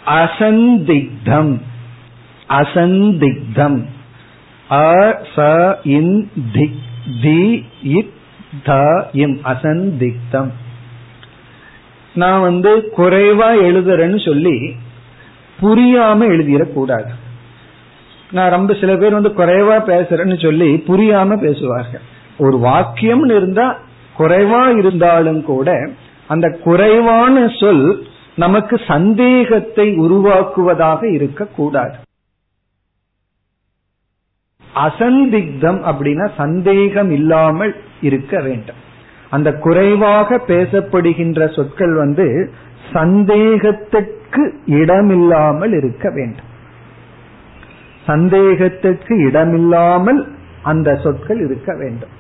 அசந்திக்தம். அசந்திக்தம். அ ச தி த இம். அசந்திக்தம். நான் வந்து குறைவா எழுதுறேன்னு சொல்லி புரியாம எழுதிடக்கூடாது. நான் ரொம்ப சில பேர் வந்து குறைவா பேசுறேன்னு சொல்லி புரியாம பேசுவார்கள். ஒரு வாக்கியம்னு இருந்தா குறைவா இருந்தாலும் கூட அந்த குறைவான சொல் நமக்கு சந்தேகத்தை உருவாக்குவதாக இருக்கக்கூடாது. அசந்திக்தம் அப்படின்னா சந்தேகம் இல்லாமல் இருக்க வேண்டும். அந்த குறைவாக பேசப்படுகின்ற சொற்கள் வந்து சந்தேகத்துக்கு இடமில்லாமல் இருக்க வேண்டும். சந்தேகத்துக்கு இடமில்லாமல் அந்த சொற்கள் இருக்க வேண்டும்.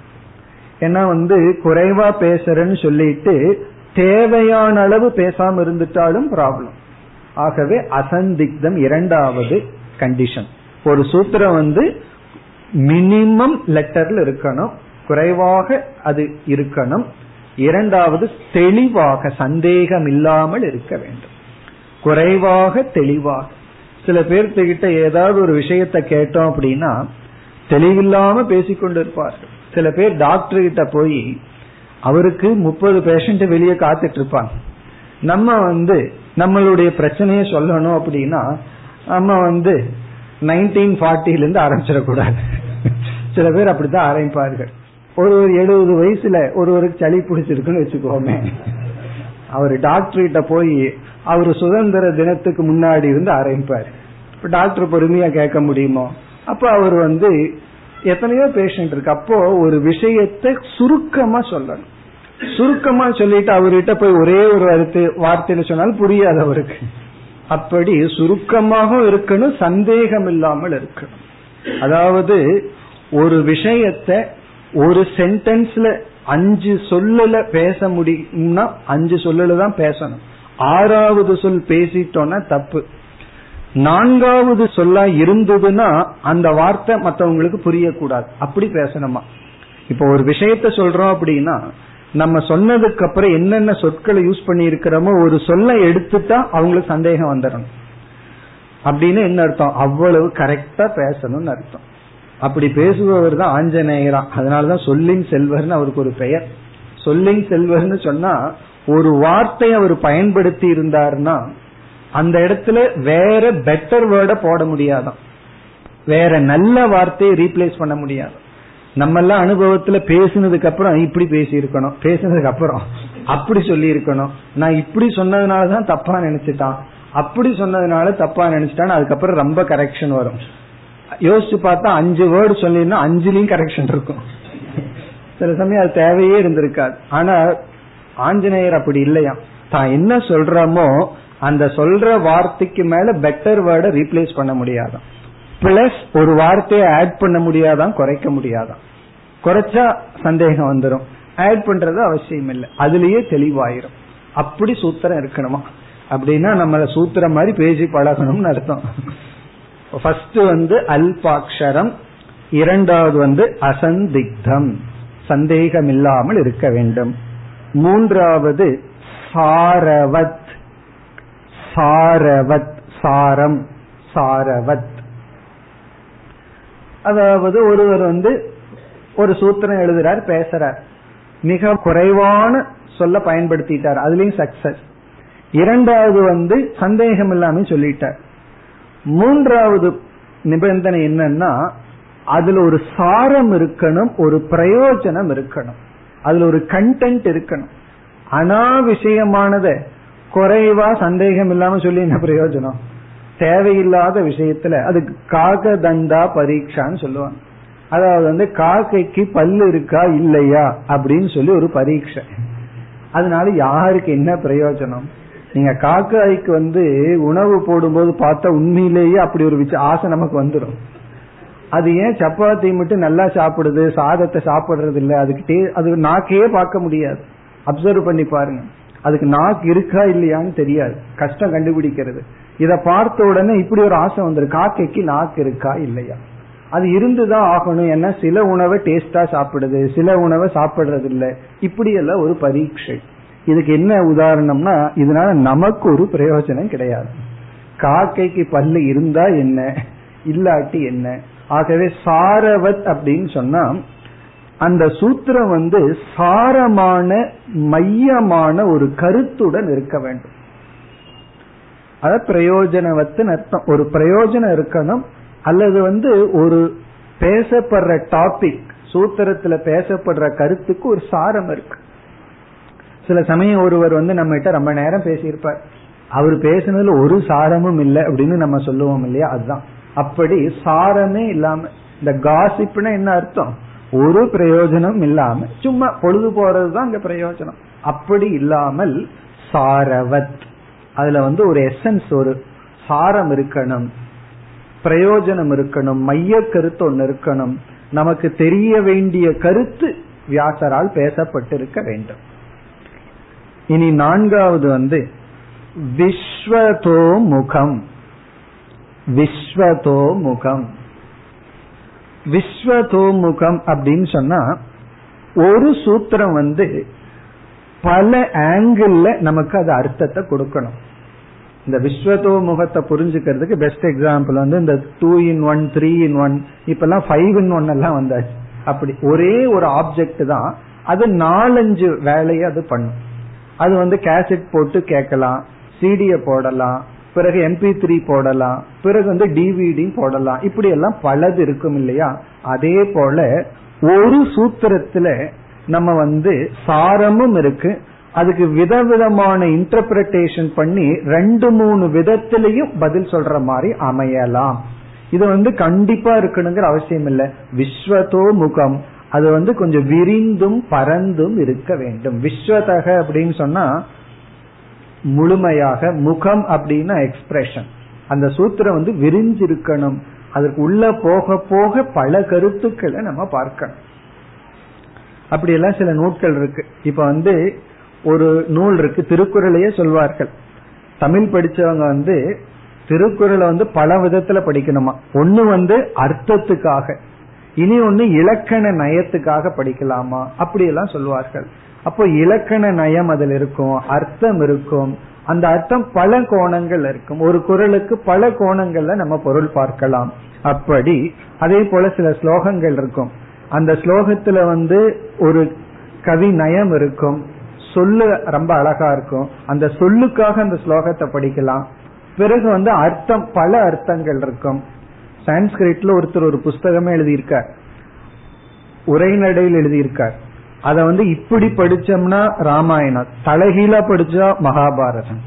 ஏன்னா வந்து குறைவா பேசுறேன்னு சொல்லிட்டு தேவையான அளவு பேசாம இருந்துட்டாலும் ப்ராப்ளம் ஆகவே அசந்திக்தம் இரண்டாவது கண்டிஷன் ஒரு சூத்திரம் வந்து மினிமம் லெட்டர்ல இருக்கணும் குறைவாக அது இருக்கணும். இரண்டாவது தெளிவாக சந்தேகம் இல்லாமல் இருக்க வேண்டும். குறைவாக தெளிவாக. சில பேர்த்துக்கிட்ட ஏதாவது ஒரு விஷயத்த கேட்டோம் அப்படின்னா தெளிவில்லாம பேசிக்கொண்டு சில பேர் டாக்டர் கிட்ட போய் அவருக்கு முப்பது பேஷண்ட் வெளியே காத்துட்டு இருப்பாங்க நம்ம வந்து நம்மளுடைய பிரச்சனையை சொல்லணும் அப்படின்னா நம்ம வந்து நைன்டீன் ஃபார்ட்டில இருந்து ஆரம்பிச்சிடக்கூடாது. சில பேர் அப்படித்தான் ஆரம்பிப்பார்கள். ஒரு ஒரு எழுபது வயசுல ஒருவருக்கு சளி பிடிச்சிருக்குன்னு வச்சுக்கோமே. அவர் டாக்டர் கிட்ட போய் அவர் சுதந்திர தினத்துக்கு முன்னாடி இருந்து ஆரம்பிப்பார். இப்ப டாக்டர் பொறுமையா கேட்க முடியுமோ? அப்ப அவர் வந்து எத்தனையோ பேஷண்ட் இருக்கு. அப்போ ஒரு விஷயத்தை சுருக்கமா சொல்லணும். சுருக்கமா சொல்லிட்டு அவர்கிட்ட போய் ஒரே ஒரு வார்த்தை வார்த்தையில சொன்னாலும் புரியாது அவருக்கு. அப்படி சுருக்கமாக இருக்கணும் சந்தேகம் இல்லாமல் இருக்கணும். அதாவது ஒரு விஷயத்த ஒரு சென்டென்ஸ்ல அஞ்சு சொல்லல பேச முடியும்னா அஞ்சு சொல்லல தான் பேசணும். ஆறாவது சொல் பேசிட்டோம்னா தப்பு. நான்காவது சொல்லா இருந்ததுன்னா அந்த வார்த்தை மற்றவங்களுக்கு புரியக்கூடாது. அப்படி பேசணுமா? இப்ப ஒரு விஷயத்த சொல்றோம் அப்படின்னா நம்ம சொன்னதுக்கு அப்புறம் என்னென்ன சொற்களை யூஸ் பண்ணி இருக்கிறோமோ ஒரு சொல்ல எடுத்துட்டா அவங்களுக்கு சந்தேகம் வந்துடணும். அப்படின்னு என்ன அர்த்தம்? அவ்வளவு கரெக்டா பேசணும்னு அர்த்தம். அப்படி பேசுபவர் தான் ஆஞ்சநேயரா. அதனாலதான் சொல்லின் செல்வர்னு அவருக்கு ஒரு பெயர். சொல்லின் செல்வர்னு சொன்னா ஒரு வார்த்தை அவர் பயன்படுத்தி இருந்தாருன்னா அந்த இடத்துல வேற பெட்டர் வேர்ட போட முடியாதான். வேற நல்ல வார்த்தையை ரீப்ளேஸ் பண்ண முடியாது. நம்ம எல்லாம் அனுபவத்துல பேசினதுக்கு அப்புறம் இப்படி பேசி இருக்கணும் பேசினதுக்கு அப்புறம் அப்படி சொல்லி இருக்கணும் நான் இப்படி சொன்னதுனாலதான் தப்பா நினைச்சிட்டான். அப்படி சொன்னதுனால தப்பா நினைச்சிட்டான் அதுக்கப்புறம் ரொம்ப கரெக்ஷன் வரும். யோசிச்சு பார்த்தா அஞ்சு வேர்டு சொல்லிருந்தா அஞ்சுலயும் கரெக்ஷன் இருக்கும். சில சமயம் அது தேவையே இருந்திருக்காது. ஆனா ஆஞ்சநேயர் அப்படி இல்லையா? தான் என்ன சொல்றமோ அந்த சொல்ற வார்த்தைக்கு மேல பெட்டர் வேர்டை ரீப்ளேஸ் பண்ண முடியாதான். பிளஸ் ஒரு வார்த்தையை ஆட் பண்ண முடியாதான் குறைக்க முடியாதான். குறைச்சா சந்தேகம் வந்துடும் ஆட் பண்றது அவசியம் இல்லை. அதுலயே தெளிவாயிரும். அப்படி சூத்திரம் இருக்கணுமா? அப்படின்னா நம்மள சூத்திரம் மாதிரி பேசி பழகணும்னு அர்த்தம். ஃபர்ஸ்ட் வந்து அல்பாட்சரம் இரண்டாவது வந்து அசந்திக்தம். சந்தேகம் இல்லாமல் இருக்க வேண்டும். மூன்றாவது சாரவத். சாரவத் சாரம் சாரவத். அதாவது ஒருவர் வந்து ஒரு சூத்திரம் எழுதுறார் பேசுறார். மிக குறைவான சொல்ல பயன்படுத்திட்டார் அதுலயும் சக்சஸ் இரண்டாவது வந்து சந்தேகம் இல்லாம சொல்லிட்டார். மூன்றாவது நிபந்தனை என்னன்னா அதுல ஒரு சாரம் இருக்கணும் ஒரு பிரயோஜனம் இருக்கணும். அதுல ஒரு கண்டென்ட் இருக்கணும். அனாவிஷயமானத குறைவா சந்தேகம் இல்லாம சொல்லி என்ன பிரயோஜனம்? தேவையில்லாத விஷயத்துல அது காக தண்டா பரீட்சான்னு சொல்லுவாங்க. அதாவது வந்து காக்கைக்கு பல்லு இருக்கா இல்லையா அப்படின்னு சொல்லி ஒரு பரீட்சை. அதனால யாருக்கு என்ன பிரயோஜனம்? நீங்க காக்காய்க்கு வந்து உணவு போடும்போது பார்த்தா உண்மையிலேயே அப்படி ஒரு ஆசை நமக்கு வந்துடும் அது ஏன் சப்பாத்தி மட்டும் நல்லா சாப்பிடுது சாதத்தை சாப்பிடுறது இல்லை அதுக்கு அது நாக்கையே பார்க்க முடியாது. அப்சர்வ் பண்ணி பாருங்க. அதுக்கு நாக்கு இருக்கா இல்லையான்னு தெரியாது. கஷ்டம் கண்டுபிடிக்கிறது. இதை பார்த்த உடனே இப்படி ஒரு ஆசை வந்துரு காக்கைக்கு நாக்கு இருக்கா இல்லையா? அது இருந்துதான் ஆகணும். ஏன்னா சில உணவை டேஸ்டா சாப்பிடுது. சில உணவை சாப்பிடுறது இல்லை இப்படி எல்லாம் ஒரு பரீட்சை. இதுக்கு என்ன உதாரணம்னா இதனால நமக்கு ஒரு பிரயோஜனம் கிடையாது. காக்கைக்கு பல்லு இருந்தா என்ன? இல்லாட்டி என்ன? ஆகவே சாரவத் அப்படின்னு சொன்னா அந்த சூத்திரம் வந்து சாரமான மையமான ஒரு கருத்துடன் இருக்க வேண்டும். அத பிரயோஜனவத்து அர்த்தம். ஒரு பிரயோஜனம் இருக்கணும் அல்லது வந்து ஒரு பேசப்படுற டாபிக் சூத்திரத்துல பேசப்படுற கருத்துக்கு ஒரு சாரம் இருக்கு. சில சமயம் ஒருவர் வந்து நம்ம கிட்ட ரொம்ப நேரம் பேசியிருப்பார். அவர் பேசுனதுல ஒரு சாரமும் இல்லை அப்படின்னு நம்ம சொல்லுவோம் இல்லையா? அதுதான். அப்படி சாரமே இல்லாம இந்த காசிப்னா என்ன அர்த்தம்? ஒரு பிரயோஜனம் இல்லாம சும்மா பொழுது போறதுதான் அங்க பிரயோஜனம். அப்படி இல்லாமல் சாரவத் அதுல வந்து ஒரு எசன்ஸ் ஒரு சாரம் இருக்கணும் பிரயோஜனம் இருக்கணும் மைய கருத்து ஒன்னு இருக்கணும். நமக்கு தெரிய வேண்டிய கருத்து வியாசரால் பேசப்பட்டிருக்க வேண்டும். இனி நான்காவது வந்து விஸ்வதோ முகம். விஸ்வதோமுகம். விஸ்வதோமுகம் அப்படின்னு சொன்னா ஒரு சூத்திரம் வந்து பல ஆங்கிள் நமக்கு அது அர்த்தத்தை கொடுக்கணும். இந்த விஸ்வதோ முகத்தை புரிஞ்சுக்கிறதுக்கு பெஸ்ட் எக்ஸாம்பிள் வந்து இந்த two in one three in one இப்பெல்லாம் ஃபைவ் இன் ஒன் எல்லாம் வந்தாச்சு. அப்படி ஒரே ஒரு ஆப்ஜெக்ட் தான் அது நாலஞ்சு வேலையை அது பண்ணும். அது வந்து கேசட் போட்டு கேட்கலாம் சிடிய போடலாம் பிறகு எம்பி த்ரீ போடலாம் பிறகு வந்து டிவிடி போடலாம். இப்படி எல்லாம் பலது இருக்கும் இல்லையா? அதே போல ஒரு சூத்திரத்துல நம்ம வந்து சாரமும் இருக்கு. அதுக்கு விதவிதமான இன்டர்பிரேஷன் பண்ணி ரெண்டு மூணு விதத்திலையும் பதில் சொல்ற மாதிரி அமையலாம். இது வந்து கண்டிப்பா இருக்கணுங்கிற அவசியம் இல்லை. விஸ்வதோ முகம். அது வந்து கொஞ்சம் விரிந்தும் பரந்தும் இருக்க வேண்டும். விஸ்வதக அப்படின்னு சொன்னா முழுமையாக முகம் அப்படின்னா எக்ஸ்பிரஷன் அந்த சூத்திரம் வந்து விரிஞ்சிருக்கணும். அதற்கு உள்ள போக போக பல கருத்துக்களை நம்ம பார்க்கணும். அப்படி எல்லாம் சில நூல்கள் இருக்கு. இப்ப வந்து ஒரு நூல் இருக்கு. திருக்குறளையே சொல்வார்கள். தமிழ் படிச்சவங்க வந்து திருக்குறளை வந்து பல விதத்துல படிக்கணுமா? ஒண்ணு வந்து அர்த்தத்துக்காக. இனி ஒன்னு இலக்கண நயத்துக்காக படிக்கலாமா? அப்படி எல்லாம் சொல்வார்கள். அப்போ இலக்கண நயம் அதில் இருக்கும் அர்த்தம் இருக்கும். அந்த அர்த்தம் பல கோணங்கள் இருக்கும். ஒரு குரலுக்கு பல கோணங்கள்ல நம்ம பொருள் பார்க்கலாம். அப்படி அதே போல சில ஸ்லோகங்கள் இருக்கும். அந்த ஸ்லோகத்துல வந்து ஒரு கவி நயம் இருக்கும். சொல்லு ரொம்ப அழகா இருக்கும். அந்த சொல்லுக்காக அந்த ஸ்லோகத்தை படிக்கலாம். பிறகு வந்து அர்த்தம் பல அர்த்தங்கள் இருக்கும். சான்ஸ்கிரிட்ல ஒருத்தர் ஒரு புஸ்தகமே எழுதியிருக்கார். உரைநடையில் எழுதியிருக்கார். அத வந்து இப்படி படிச்சோம்னா ராமாயணம். தலைகீழா படிச்சா மகாபாரதம்.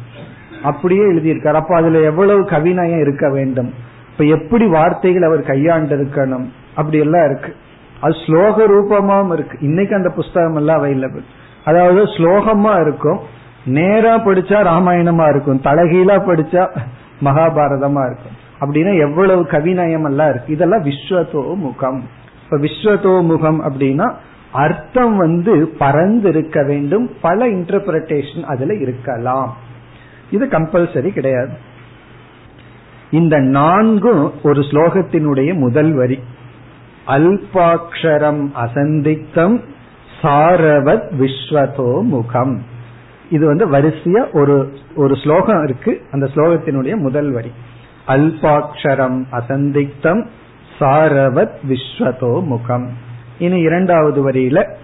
அப்படியே எழுதியிருக்கார். அப்ப அதுல எவ்வளவு கவிநயம் இருக்க வேண்டும்? இப்ப எப்படி வார்த்தைகள் அவர் கையாண்டு இருக்கணும் அப்படி எல்லாம் இருக்கு. அது ஸ்லோக ரூபமாவும் இருக்கு. இன்னைக்கு அந்த புஸ்தகம் எல்லாம் அவைலபிள் அதாவது ஸ்லோகமா இருக்கும். நேரா படிச்சா ராமாயணமா இருக்கும். தலைகீழா படிச்சா மகாபாரதமா இருக்கும். அப்படின்னா எவ்வளவு கவிநயம் எல்லாம் இருக்கு. இதெல்லாம் விஸ்வதோ முகம். இப்ப விஸ்வதோ முகம் அப்படின்னா அர்த்தம் வந்து பறந்து இருக்க வேண்டும். பல இன்டர்பிரேஷன் அதுல இருக்கலாம். இது கம்பல்சரி கிடையாது. இந்த நான்கும் ஒரு ஸ்லோகத்தினுடைய முதல் வரி. அல்பாட்சரம் அசந்தித்தம் சாரவத் விஸ்வதோ முகம். இது வந்து வரிசையா ஒரு ஒரு ஸ்லோகம் இருக்கு. அந்த ஸ்லோகத்தினுடைய முதல் வரி. அல்பாட்சரம் அசந்திக்தம் சாரவத் விஸ்வதோ முகம். இனி இரண்டாவது வரியில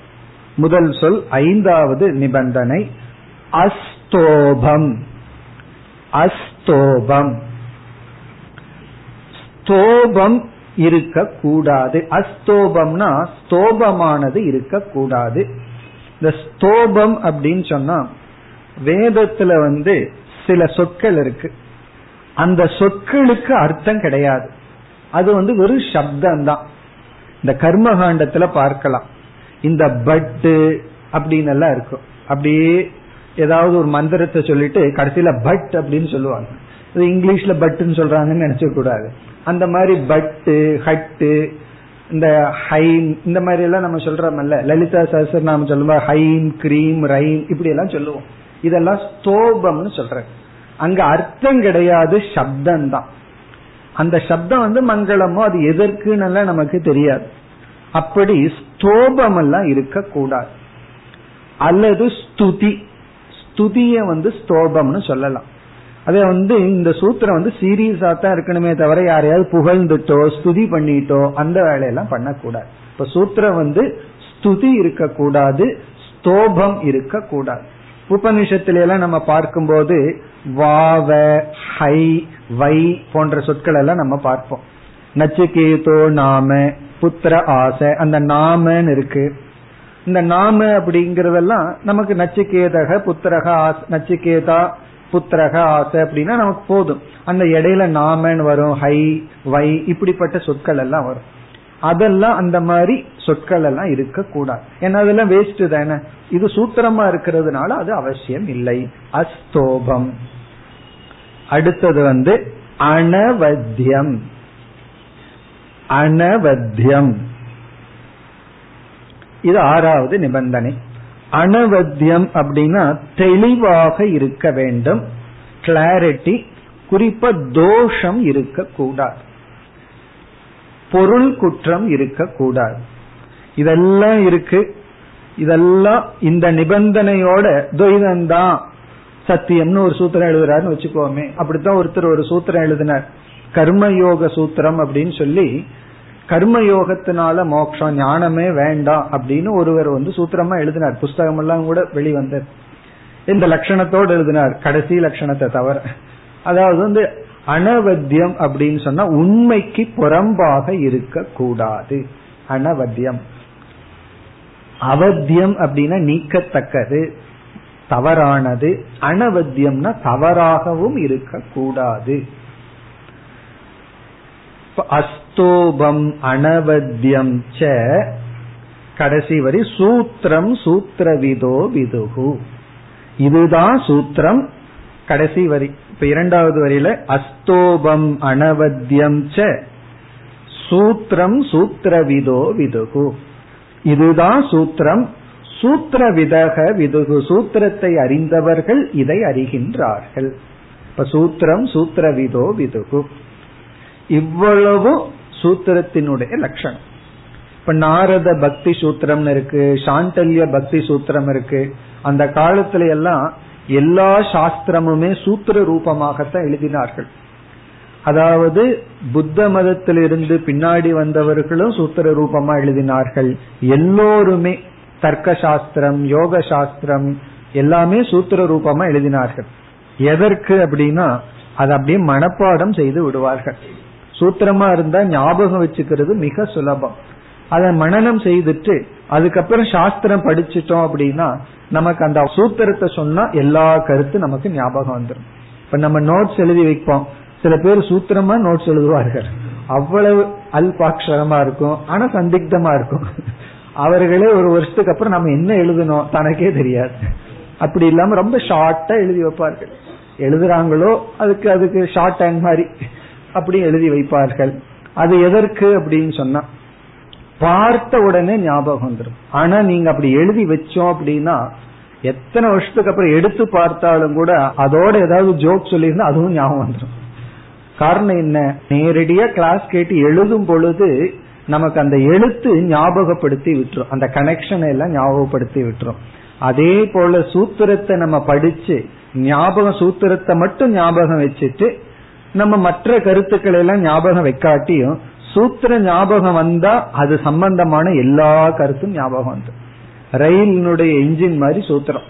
முதல் சொல் ஐந்தாவது நிபந்தனை. அஸ்தோபம். அஸ்தோபம். ஸ்தோபம் இருக்கக்கூடாது. அஸ்தோபம்னா ஸ்தோபமானது இருக்கக்கூடாது. இந்த ஸ்தோபம் அப்படின்னு சொன்னா வேதத்துல வந்து சில சொற்கள் இருக்கு. அந்த சொற்களுக்கு அர்த்தம் கிடையாது. அது வந்து வெறும் சப்தம் தான் இந்த கர்மகாண்டத்துல பார்க்கலாம். இந்த பட்டு அப்படின்னு எல்லாம் இருக்கும். அப்படியே ஏதாவது ஒரு மந்திரத்தை சொல்லிட்டு கடைசியில பட் அப்படின்னு சொல்லுவாங்க. இது இங்கிலீஷ்ல பட்டுன்னு சொல்றாங்கன்னு நினைச்ச கூடாது. அந்த மாதிரி பட்டு ஹட்டு இந்த ஹைன் இந்த மாதிரி எல்லாம் நம்ம சொல்றோம்ல. லலிதா சஹசர் நாம சொல்லுவோம் ஹைன் கிரீம் ரைன் இப்படி எல்லாம் சொல்லுவோம். இதெல்லாம் ஸ்தோபம்னு சொல்றேன் அங்க அர்த்தம் கிடையாது சப்தம் தான் அந்த சப்தம் வந்து மங்களமோ அது எதற்குன்னு நமக்கு தெரியாது. அப்படி ஸ்தோபம் எல்லாம் இருக்கக்கூடாது. அல்லது ஸ்துதி. ஸ்துதிய வந்து ஸ்தோபம்னு சொல்லலாம். அதே வந்து இந்த சூத்திரம் வந்து சீரியஸா தான் இருக்கணுமே தவிர யாரையாவது புகழ்ந்துட்டோ ஸ்துதி பண்ணிட்டோ அந்த வேலையெல்லாம் பண்ணக்கூடாது. இப்ப சூத்திரம் வந்து ஸ்துதி இருக்கக்கூடாது ஸ்தோபம் இருக்கக்கூடாது. உபனிஷத்துல எல்லாம் நம்ம பார்க்கும்போது வாவ ஹை வை போன்ற சொற்கள் எல்லாம் நம்ம பார்ப்போம். நச்சுக்கேதோ நாம புத்திர ஆசை அந்த நாமன்னு இருக்கு. இந்த நாம அப்படிங்கறதெல்லாம் நமக்கு நச்சுக்கேதக புத்திரக நச்சுக்கேதா புத்திரக ஆசை அப்படின்னா நமக்கு போதும். அந்த இடையில நாமன்னு வரும் ஹை வை இப்படிப்பட்ட சொற்கள் எல்லாம் வரும். அதெல்லாம் அந்த மாதிரி சொற்கள் எல்லாம் இருக்க கூடாது ஏன்னா அதெல்லாம் வேஸ்ட் தானே. இது சூத்திரமா இருக்கிறதுனால அது அவசியம் இல்லை. அஸ்தோபம். அடுத்தது வந்து அனவத்தியம். அனவத்தியம். இது ஆறாவது நிபந்தனை. அனவத்தியம் அப்படின்னா தெளிவாக இருக்க வேண்டும். கிளாரிட்டி குறிப்பா தோஷம் இருக்கக்கூடாது. பொருள் குற்றம் இருக்கக்கூடாது. இதெல்லாம் இருக்கு. இதெல்லாம் இந்த நிபந்தனையோட துவைதம்தான். சத்தியம்னு ஒரு சூத்திரம் எழுதுறாருன்னு வச்சுக்கோமே. அப்படித்தான் ஒருத்தர் ஒரு சூத்திரம் எழுதினார். கர்மயோக சூத்திரம் அப்படின்னு சொல்லி கர்மயோகத்தினால மோட்சம் ஞானமே வேண்டாம் அப்படின்னு ஒருவர் வந்து சூத்திரமா எழுதினார். புஸ்தகம் எல்லாம் கூட வெளிவந்தது. இந்த லட்சணத்தோடு எழுதினார். கடைசி லட்சணத்தை தவிர. அதாவது வந்து அனவத்தியம் அப்படின்னு சொன்னா உண்மைக்கு புறம்பாக இருக்க கூடாது அனவத்தியம். அவத்தியம் அப்படின்னா நீக்கத்தக்கது தவறானது அனவத்தியம்னா தவறாகவும் இருக்கக்கூடாது. அஸ்தோபம் அனவத்தியம் ச கடைசி வரி சூத்திரம் சூத்திரவிதோ விதுகு. இதுதான் சூத்திரம். கடைசி வரி இப்ப இரண்டாவது வரியில அஸ்தோபம் அனவத்தியம் ச சூத்திரம் சூத்திரவிதோ விதுகு. இதுதான் சூத்திரம். சூத்திர விதக விதுகு சூத்திரத்தை அறிந்தவர்கள் இதை அறிகின்றார்கள். இப்ப சூத்திரம் சூத்திரவிதோ விதுகு. இவ்வளவு சூத்திரத்தினுடைய லட்சணம். இப்ப நாரத பக்தி சூத்திரம் இருக்கு சாண்டல்ய பக்தி சூத்திரம் இருக்கு. அந்த காலத்துல எல்லாம் எல்லா சாஸ்திரமுமே சூத்திர ரூபமாகத்தான் எழுதினார்கள். அதாவது புத்த மதத்திலிருந்து பின்னாடி வந்தவர்களும் சூத்திர ரூபமா எழுதினார்கள். எல்லோருமே தர்க்க சாஸ்திரம் யோக சாஸ்திரம் எல்லாமே சூத்திர ரூபமா எழுதினார்கள். எதற்கு அப்படின்னா அதை அப்படியே மனப்பாடம் செய்து விடுவார்கள். சூத்திரமா இருந்தா ஞாபகம் வச்சுக்கிறது மிக சுலபம். அதை மனநம் செய்துட்டு அதுக்கப்புறம் சாஸ்திரம் படிச்சுட்டோம் அப்படின்னா நமக்கு அந்த சூத்திரத்தை சொன்னா எல்லா கருத்து நமக்கு ஞாபகம் வந்துடும் இப்ப நம்ம நோட்ஸ் எழுதி வைப்போம். சில பேர் சூத்திரமா நோட்ஸ் எழுதுவார்கள். அவ்வளவு அல்பாட்சரமா இருக்கும் ஆனா சந்திக்தமா இருக்கும். அவர்களே ஒரு வருஷத்துக்கு அப்புறம் நம்ம என்ன எழுதணும்? தனக்கே தெரியாது. அப்படி இல்லாம ரொம்ப ஷார்ட்டா எழுதி வைப்பார்கள். எழுதுறாங்களோ அதுக்கு அதுக்கு ஷார்ட் ஹேண்ட் மாதிரி அப்படி எழுதி வைப்பார்கள். அது எதற்கு அப்படின்னு சொன்னா பார்த்த உடனே ஞாபகம் வந்துடும் ஆனா நீங்க அப்படி எழுதி வச்சோம் அப்படின்னா எத்தனை வருஷத்துக்கு அப்புறம் எடுத்து பார்த்தாலும் கூட அதோட ஏதாவது ஜோக் சொல்லியிருந்தா அதுவும் ஞாபகம் வந்துடும் காரணம் என்ன? நேரடியா கிளாஸ் கேட்டு எழுதும் பொழுது நமக்கு அந்த எழுத்து ஞாபகப்படுத்தி விட்டுரும். அந்த கனெக்ஷனை எல்லாம் ஞாபகப்படுத்தி விட்டுரும். அதே போல சூத்திரத்தை நம்ம படிச்சு ஞாபகம் சூத்திரத்தை மட்டும் ஞாபகம் வச்சுட்டு நம்ம மற்ற கருத்துக்களை எல்லாம் ஞாபகம் வைக்காட்டியும் சூத்திர ஞாபகம் வந்தா அது சம்பந்தமான எல்லா கருத்தும் ஞாபகம் வந்து ரயிலினுடைய இன்ஜின் மாதிரி சூத்திரம்.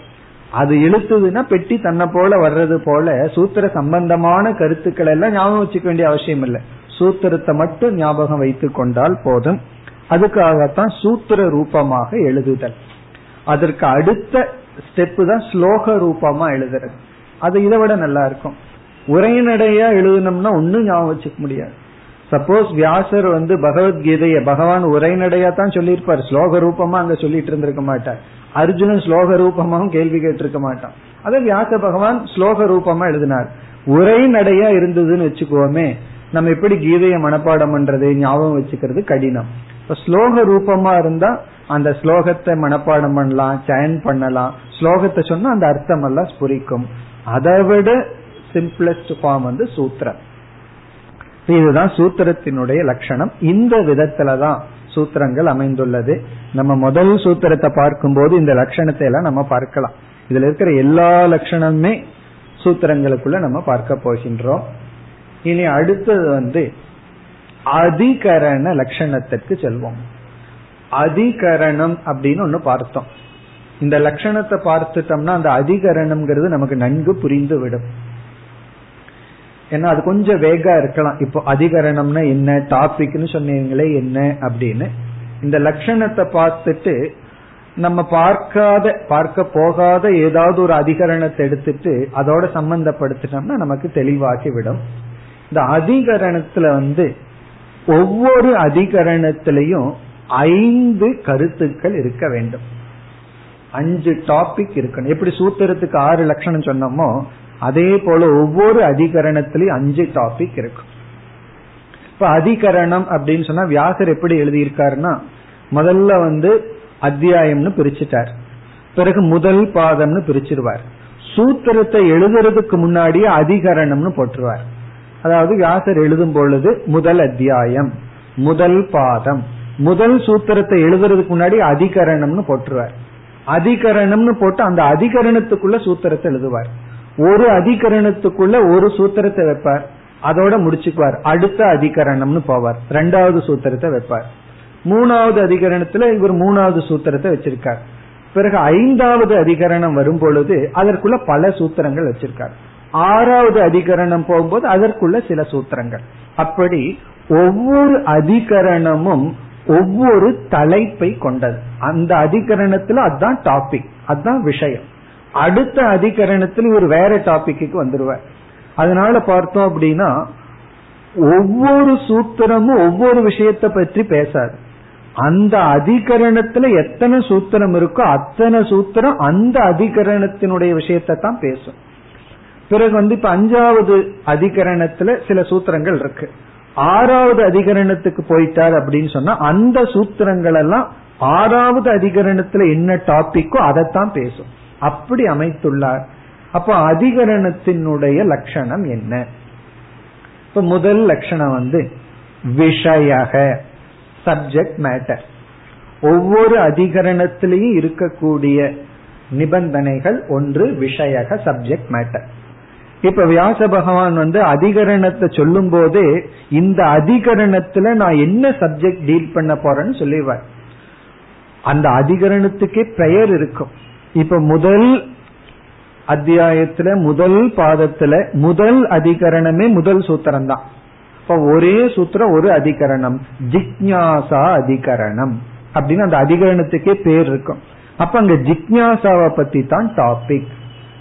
அது இழுத்துதுன்னா பெட்டி தன்னை போல வர்றது போல சூத்திர சம்பந்தமான கருத்துக்களை எல்லாம் ஞாபகம் வச்சுக்க வேண்டிய அவசியம் இல்லை. சூத்திரத்தை மட்டும் ஞாபகம் வைத்துக் கொண்டால் போதும். அதுக்காகத்தான் சூத்திர ரூபமாக எழுதுதல். அதற்கு அடுத்த ஸ்டெப்பு தான் ஸ்லோக ரூபமா எழுதுறது. அது இதை விட நல்லா இருக்கும். உரைநடையா எழுதணும்னா ஒன்னும் ஞாபகம் வச்சுக்க முடியாது. சப்போஸ் வியாசர் வந்து பகவத்கீதைய பகவான் உரைநடையா தான் சொல்லியிருப்பார். ஸ்லோக ரூபமா அங்க சொல்லிட்டு இருந்திருக்க மாட்டார். அர்ஜுனன் ஸ்லோக ரூபமாவும் கேள்வி கேட்டிருக்க மாட்டான். அதை வியாச பகவான் ஸ்லோக ரூபமா எழுதினார். உரை நடையா இருந்ததுன்னு வச்சுக்கோமே நம்ம எப்படி கீதையை மனப்பாடம் பண்றது ஞாபகம் வச்சுக்கிறது கடினம். இப்ப ஸ்லோக ரூபமா இருந்தா அந்த ஸ்லோகத்தை மனப்பாடம் பண்ணலாம் சயன் பண்ணலாம். ஸ்லோகத்தை சொன்னா அந்த அர்த்தம் எல்லாம் ஸ்புரிக்கும். அதை விட சிம்பிளஸ்ட் ஃபார்ம் வந்து சூத்திரம். இதுதான் சூத்திரத்தினுடைய லட்சணம். இந்த விதத்துலதான் சூத்திரங்கள் அமைந்துள்ளது. நம்ம முதல் சூத்திரத்தை பார்க்கும்போது இந்த லட்சணத்தை எல்லாம் நம்ம பார்க்கலாம். இதுல இருக்கிற எல்லா லட்சணமுமே சூத்திரங்களுக்குள்ள நம்ம பார்க்க போகின்றோம். இனி அடுத்தது வந்து அதிகரண லட்சணத்திற்கு செல்வோம். அதிகரணம் அப்படின்னு ஒண்ணு பார்த்தோம். இந்த லட்சணத்தை பார்த்துட்டோம்னா அந்த அதிகரணம்ங்கிறது நமக்கு நன்கு புரிந்து விடும். ஏன்னா அது கொஞ்சம் வேகா இருக்கலாம். இப்போ அதிகரணம்னா என்ன டாபிக்னு சொன்னீங்களே என்ன அப்படின்னு. இந்த லட்சணத்தை பார்த்துட்டு நம்ம பார்க்காத பார்க்க போகாத ஏதாவது ஒரு அதிகரணத்தை எடுத்துட்டு அதோட சம்பந்தப்படுத்திட்டோம்னா நமக்கு தெளிவாகி விடும் இந்த அதிகரணத்துல வந்து ஒவ்வொரு அதிகரணத்திலையும் ஐந்து கருத்துக்கள் இருக்க வேண்டும். அஞ்சு டாபிக் இருக்கணும். எப்படி சூத்திரத்துக்கு ஆறு லட்சணம் சொன்னோமோ அதே போல ஒவ்வொரு அதிகரணத்திலையும் அஞ்சு டாபிக் இருக்கும். இப்ப அதிகரணம் அப்படின்னு சொன்னா வியாசர் எப்படி எழுதியிருக்காருன்னா முதல்ல வந்து அத்தியாயம்னு பிரிச்சுட்டார். பிறகு முதல் பாதம்னு பிரிச்சிருவார். சூத்திரத்தை எழுதுறதுக்கு முன்னாடியே அதிகரணம்னு போட்டுருவார். அதாவது வியாசர் எழுதும் பொழுது முதல் அத்தியாயம் முதல் பாதம் முதல் சூத்திரத்தை எழுதுறதுக்கு முன்னாடி அதிகரணம்னு போட்டுருவார். அதிகரணம்னு போட்டு அந்த அதிகரணத்துக்குள்ள சூத்திரத்தை எழுதுவார். ஒரு அதிகரணத்துக்குள்ள ஒரு சூத்திரத்தை வைப்பார். அதோட முடிச்சுக்குவார். அடுத்த அதிகரணம்னு போவார். ரெண்டாவது சூத்திரத்தை வைப்பார். மூணாவது அதிகரணத்துல இவர் மூணாவது சூத்திரத்தை வச்சிருக்கார். பிறகு ஐந்தாவது அதிகரணம் வரும் பொழுது அதற்குள்ள பல சூத்திரங்கள் வச்சிருக்கார். ஆறாவது அதிகரணம் போகும்போது அதற்குள்ள சில சூத்திரங்கள். அப்படி ஒவ்வொரு அதிகரணமும் ஒவ்வொரு தலைப்பை கொண்டது. அந்த அதிகரணத்துல அதுதான் டாபிக் அதுதான் விஷயம். அடுத்த அதிகரணத்தில் இவர் வேற டாபிக்கு வந்துருவார். அதனால பார்த்தோம் அப்படின்னா ஒவ்வொரு சூத்திரமும் ஒவ்வொரு விஷயத்தை பற்றி பேசாது. அந்த அதிகரணத்துல எத்தனை சூத்திரம் இருக்கோ அத்தனை சூத்திரம் அந்த அதிகரணத்தினுடைய விஷயத்தை தான் பேசும். பிறகு வந்து இப்ப அஞ்சாவது அதிகரணத்துல சில சூத்திரங்கள் இருக்கு. ஆறாவது அதிகரணத்துக்கு போயிட்டார் அப்படின்னு சொன்னா அந்த சூத்திரங்கள் எல்லாம் ஆறாவது அதிகரணத்துல என்ன டாபிக்கோ அதைத்தான் பேசும். அப்படி அமைத்துள்ளார். அப்ப அதிகரணத்தினுடைய லட்சணம் என்ன? இப்ப முதல் லட்சணம் வந்து விஷயக சப்ஜெக்ட் மேட்டர் ஒவ்வொரு அதிகரணத்திலையும் இருக்கக்கூடிய நிபந்தனைகள் ஒன்று விஷயக சப்ஜெக்ட் மேட்டர் இப்ப வியாச பகவான் வந்து அதிகரணத்தை சொல்லும் போது இந்த அதிகரணத்துல நான் என்ன சப்ஜெக்ட் டீல் பண்ண போறேன்னு சொல்லிடுவார். அந்த அதிகரணத்துக்கே பெயர் இருக்கும். இப்ப முதல் அத்தியாயத்துல முதல் பாதத்துல முதல் அதிகரணமே முதல் சூத்திரம் தான் இப்ப ஒரே சூத்திரம் ஒரு அதிகரணம். ஜிக்ஞாசா அதிகரணம். அப்படின்னு அந்த அதிகரணத்துக்கே பேர் இருக்கும். அப்ப அங்க ஜிக்ஞாசாவை பத்தி தான் டாபிக்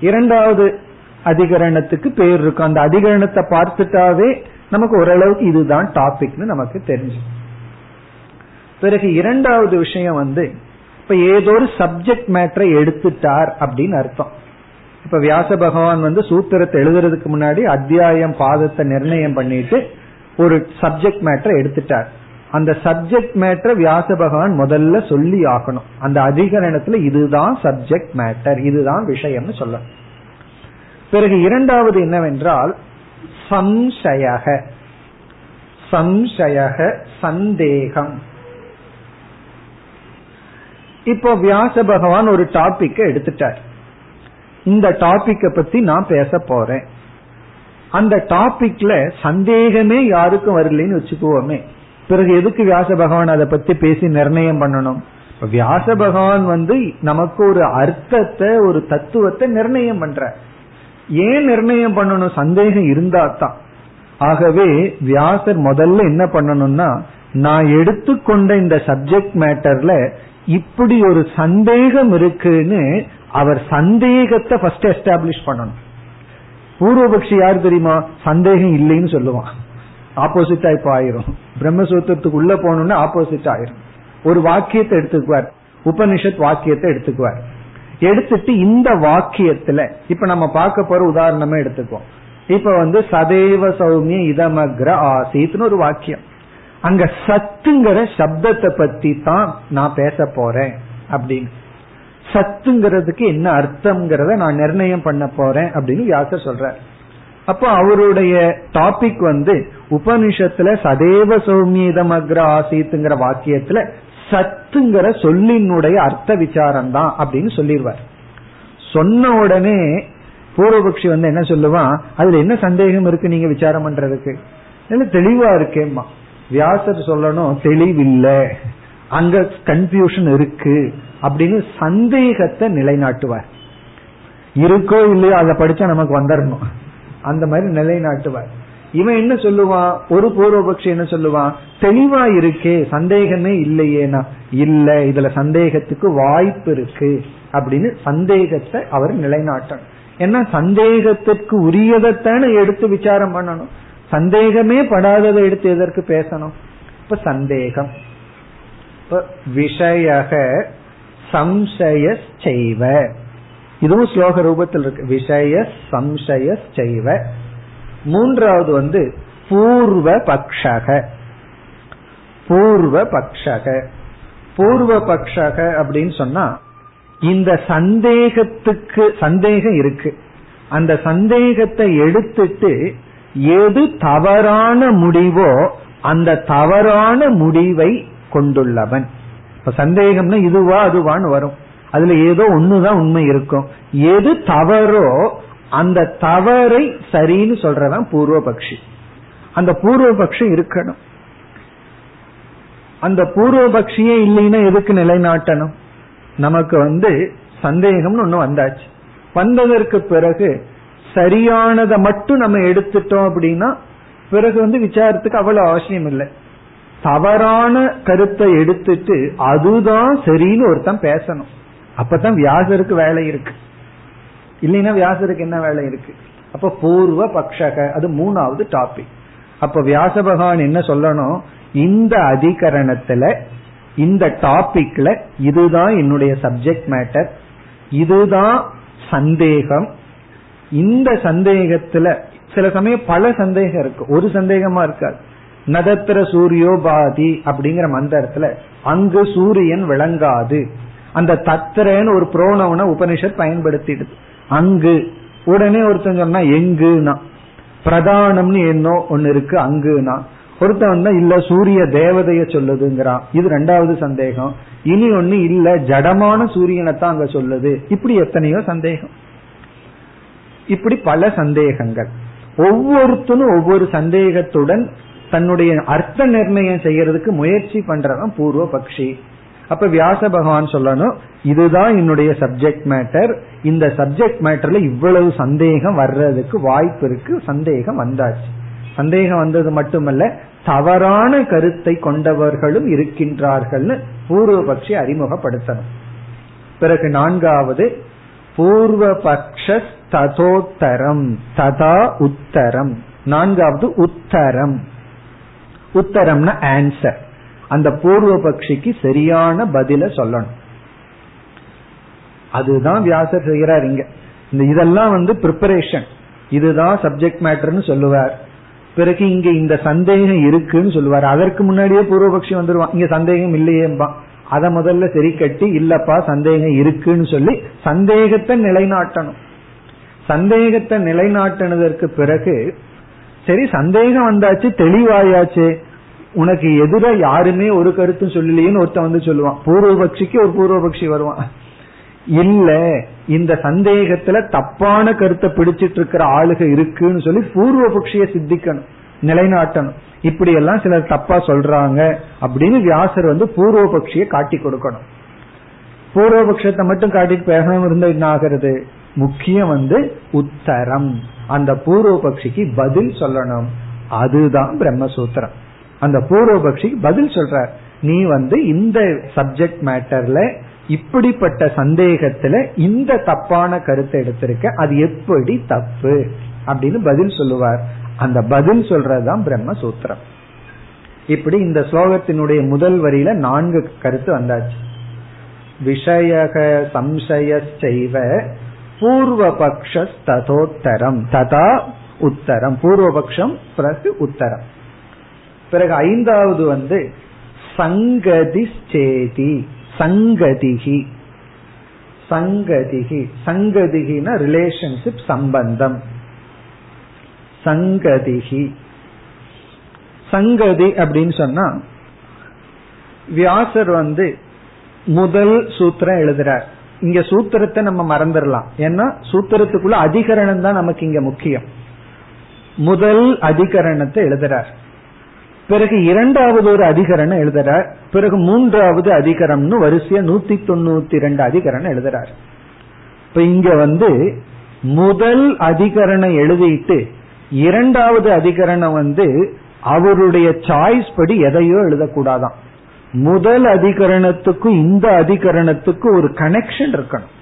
இரண்டாவது அதிகரணத்துக்கு பேர் இருக்கும். அந்த அதிகரணத்தை பார்த்துட்டாவே நமக்கு ஓரளவுக்கு இதுதான் டாபிக்னு நமக்கு தெரிஞ்சு பிறகு இரண்டாவது விஷயம் வந்து இப்ப ஏதோ ஒரு சப்ஜெக்ட் மேட்டரை எடுத்துட்டார் அப்படின்னு அர்த்தம். இப்ப வியாச பகவான் வந்து சூத்திரத்தை எழுதுறதுக்கு முன்னாடி அத்தியாயம் பாதத்தை நிர்ணயம் பண்ணிட்டு ஒரு சப்ஜெக்ட் மேட்டரை எடுத்துட்டார். அந்த சப்ஜெக்ட் மேட்டரை வியாச பகவான் முதல்ல சொல்லி ஆகணும். அந்த அதிகரணத்துல இதுதான் சப்ஜெக்ட் மேட்டர் இதுதான் விஷயம்னு சொல்ல. பிறகு இரண்டாவது என்னவென்றால் சம்சயக. சம்சயக சந்தேகம். இப்போ வியாச பகவான் ஒரு டாபிக் எடுத்துட்டார். இந்த டாபிக்க பத்தி நான் பேச போறேன். அந்த டாபிக்ல சந்தேகமே யாருக்கும் வரலன்னு வச்சுக்குவோமே. பிறகு எதுக்கு வியாச பகவான் அதை பத்தி பேசி நிர்ணயம் பண்ணணும்? வியாச பகவான் வந்து நமக்கு ஒரு அர்த்தத்தை ஒரு தத்துவத்தை நிர்ணயம் பண்ற ஏன் நிர்ணயம் பண்ணணும்? சந்தேகம் இருந்தா தான் ஆகவே வியாசர் முதல்ல என்ன பண்ணணும்னா நான் எடுத்துக்கொண்ட இந்த சப்ஜெக்ட் மேட்டர்ல இப்படி ஒரு சந்தேகம் இருக்குன்னு அவர் சந்தேகத்தை ஃபர்ஸ்ட் எஸ்டாப்ளிஷ் பண்ணணும். பூர்வபக்ஷி யார் தெரியுமா? சந்தேகம் இல்லைன்னு சொல்லுவான். ஆப்போசிட்டா இப்ப ஆயிரும். பிரம்மசூத்திரத்துக்கு உள்ள போனோம்னா ஆப்போசிட் ஆயிரும். ஒரு வாக்கியத்தை எடுத்துக்குவார். உபனிஷத் வாக்கியத்தை எடுத்துக்குவார். எடுத்துட்டு இந்த வாக்கியத்துல இப்ப நம்ம பார்க்க போற உதாரணமே எடுத்துக்குவோம். இப்ப வந்து சதேவ சௌமிய இதமக்ர ஆசீத்னு ஒரு வாக்கியம். அங்க சத்துங்கிற சப்தத்தை பத்தி தான் நான் பேச போறேன் அப்படின்னு. சத்துங்கிறதுக்கு என்ன அர்த்தம்ங்கிறத நான் நிர்ணயம் பண்ண போறேன் அப்படின்னு வியாசர் சொல்றார். அப்போ அவருடைய டாபிக் வந்து உபனிஷத்துல சதேவ சௌமியதம் அக்ர ஆசீத்துங்கிற வாக்கியத்துல சத்துங்கிற சொல்லினுடைய அர்த்த விசாரம் தான் அப்படின்னு சொல்லிடுவார் சொன்ன உடனே பூர்வபக்ஷி வந்து என்ன சொல்லுவான்? அதுல என்ன சந்தேகம் இருக்கு நீங்க விசாரம் பண்றதுக்கு? தெளிவா இருக்கேம்மா. வியாசர் சொல்லணும் தெளிவில்லை. அங்க கன்ஃபியூஷன் இருக்கு. அப்படின்னு சந்தேகத்தை நிலைநாட்டுவார். இருக்கோ இல்லையோ அதை படிச்சா நமக்கு வந்துடணும் அந்த மாதிரி நிலைநாட்டுவார். இவன் என்ன சொல்லுவான்? ஒரு பூர்வபக்ஷி என்ன சொல்லுவான்? தெளிவா இருக்கே சந்தேகமே இல்லையேனா இல்ல. இதுல சந்தேகத்துக்கு வாய்ப்பு இருக்கு. அப்படின்னு சந்தேகத்தை அவர் நிலைநாட்டணும். ஏன்னா சந்தேகத்திற்கு உரியதைத்தானே எடுத்து விசாரம் பண்ணணும். சந்தேகமே படாததை எடுத்து எதற்கு பேசணும்? இப்ப சந்தேகம். விஷயக சம்சய செய்வ இதுவும் ஸ்லோக ரூபத்தில் இருக்கு. விஷய சம்சய செய்வ மூன்றாவது வந்து பூர்வ பக்ஷக பூர்வ பக்ஷக பூர்வ பக்ஷக அப்படின்னு சொன்னா இந்த சந்தேகத்துக்கு சந்தேகம் இருக்கு. அந்த சந்தேகத்தை எடுத்துட்டு எது தவறான முடிவோ அந்த தவறான முடிவை கொண்டுள்ளவன். இப்ப சந்தேகம்னா இதுவா அதுவான்னு வரும். அதுல ஏதோ ஒண்ணுதான் உண்மை இருக்கும். எது தவறோ அந்த தவறை சரின்னு சொல்றதான் பூர்வபக்ஷி. அந்த பூர்வபக்ஷி இருக்கணும். அந்த பூர்வபக்ஷியே இல்லைன்னா எதுக்கு நிலைநாட்டணும்? நமக்கு வந்து சந்தேகம்னு ஒண்ணு வந்தாச்சு. வந்ததற்கு பிறகு சரியானதை மட்டும் நம்ம எடுத்துட்டோம் அப்படின்னா பிறகு வந்து விசாரத்துக்கு அவ்வளவு அவசியம் இல்லை. தவறான கருத்தை எடுத்துட்டு அதுதான் சரின்னு ஒருத்தன் பேசணும். அப்பதான் வியாசருக்கு வேலை இருக்கு. இல்லைன்னா வியாசருக்கு என்ன வேலை இருக்கு? அப்ப பூர்வ பக்ஷக அது மூணாவது டாபிக் அப்ப வியாச பகவான் என்ன சொல்லணும்? இந்த அதிகரணத்துல இந்த டாபிக்ல இதுதான் என்னுடைய சப்ஜெக்ட் மேட்டர் இதுதான் சந்தேகம். இந்த சந்தேகத்துல சில சமயம் பல சந்தேகம் இருக்கு. ஒரு சந்தேகமா இருக்காது. நதத்திர சூரியோபாதி அப்படிங்கிற மந்திரத்துல அங்கு சூரியன் விளங்காது. அந்த தத்திரன்னு ஒரு புரோணவனை உபனிஷத் பயன்படுத்திடுது. அங்கு. உடனே ஒருத்தன் சொன்னா எங்குனா பிரதானம்னு என்னோ ஒன்னு இருக்கு அங்குனா ஒருத்தன் இல்ல சூரிய தேவதைய சொல்லுதுங்கிறான் இது ரெண்டாவது சந்தேகம். இனி ஒண்ணு இல்ல ஜடமான சூரியனை தான் அங்க சொல்லுது. இப்படி எத்தனையோ சந்தேகம். இப்படி பல சந்தேகங்கள். ஒவ்வொருத்தனும் ஒவ்வொரு சந்தேகத்துடன் தன்னுடைய அர்த்த நிர்ணயம் செய்யறதுக்கு முயற்சி பண்றதான் பூர்வ பக்ஷி. அப்ப வியாச பகவான் சொல்லணும் இதுதான் என்னுடைய சப்ஜெக்ட் மேட்டர் இந்த சப்ஜெக்ட் மேட்டர்ல இவ்வளவு சந்தேகம் வர்றதுக்கு வாய்ப்பு இருக்கு சந்தேகம் வந்தாச்சு. சந்தேகம் வந்தது மட்டுமல்ல தவறான கருத்தை கொண்டவர்களும் இருக்கின்றார்கள்னு பூர்வபக்ஷி அறிமுகப்படுத்தணும். பிறகு நான்காவது பூர்வபக்ஷ ததோத்தரம் ததா உத்தரம். நான்காவது உத்தரம். உத்தரம்னா ஆன்சர் அந்த பூர்வ பக்ஷிக்கு சரியான பதில சொல்லணும். அதுதான் வியாசர் செய்கிறார் இங்க. இந்த இதெல்லாம் வந்து ப்ரிப்பரேஷன் இதுதான் சப்ஜெக்ட் மேட்டர்னு சொல்லுவார். பிறகு இங்க இந்த சந்தேகம் இருக்குன்னு சொல்லுவார். அதற்கு முன்னாடியே பூர்வபக்ஷி வந்துருவான். இங்க சந்தேகம் இல்லையேம்பா அதை முதல்ல சரி கட்டி இல்லப்பா சந்தேகம் இருக்குன்னு சொல்லி சந்தேகத்தை நிலைநாட்டணும். சந்தேகத்தை நிலைநாட்டினதற்கு பிறகு சரி சந்தேகம் வந்தாச்சு தெளிவாயாச்சு. உனக்கு எதிர யாருமே ஒரு கருத்தும் சொல்லலையேன்னு ஒருத்தன் வந்து சொல்லுவான். பூர்வபக்ஷிக்கு ஒரு பூர்வபக்ஷி வருவான். இல்ல இந்த சந்தேகத்துல தப்பான கருத்தை பிடிச்சிட்டு இருக்கிற ஆளுக இருக்குன்னு சொல்லி பூர்வபக்ஷிய சித்திக்கணும் நிலைநாட்டணும். இப்படி எல்லாம் சிலர் தப்பா சொல்றாங்க அப்படின்னு வியாசர் வந்து பூர்வபக்ஷிய காட்டி கொடுக்கணும். பூர்வபக்ஷத்தை மட்டும் காட்டிட்டு பேசாம இருந்தா என்ன ஆகிறது? முக்கியம் வந்து உத்தரம். அந்த பூர்வபக்ஷிக்கு பதில் சொல்லணும். அதுதான் பிரம்மசூத்திரம். அந்த பூர்வபக்ஷிக்கு பதில் சொல்ற நீ வந்து இந்த சப்ஜெக்ட் மேட்டர்ல இப்படிப்பட்ட சந்தேகத்துல இந்த தப்பான கருத்தை எடுத்திருக்க அது எப்படி தப்பு? அப்படின்னு பதில் சொல்லுவார். அந்த பதில் சொல்றதுதான் பிரம்மசூத்திரம். இப்படி இந்த ஸ்லோகத்தினுடைய முதல் வரியில நான்கு கருத்து வந்தாச்சு. விஷயக சம்சய செய்வ பூர்வபக்ஷ ததோத்தரம் ததா உத்தரம். பூர்வபக்ஷம் பிறகு உத்தரம். பிறகு ஐந்தாவது வந்து சங்கதி சேதி சங்கதிகி சங்கதிகி சங்கதிகினா ரிலேஷன்ஷிப் சம்பந்தம். சங்கதிகி சங்கதி அப்படின்னு சொன்னா வியாசர் வந்து முதல் சூத்திரம் எழுதுறார். இங்க சூத்திரத்தை நம்ம மறந்துடலாம். ஏன்னா சூத்திரத்துக்குள்ள அதிகரணம் தான் நமக்கு இங்க முக்கியம். முதல் அதிகரணத்தை எழுதுறார். பிறகு இரண்டாவது ஒரு அதிகரணம் எழுதுறார். பிறகு மூன்றாவது அதிகரம்னு வரிசையா நூத்தி தொண்ணூத்தி ரெண்டு அதிகரணம் எழுதுறார். இப்ப இங்க வந்து முதல் அதிகரணம் எழுதிட்டு இரண்டாவது அதிகரணம் வந்து அவருடைய சாய்ஸ் படி எதையோ எழுதக்கூடாதான். முதல் அதிகரணத்துக்கும் இந்த அதிகரணத்துக்கும் ஒரு கனெக்ஷன் இருக்கணும்.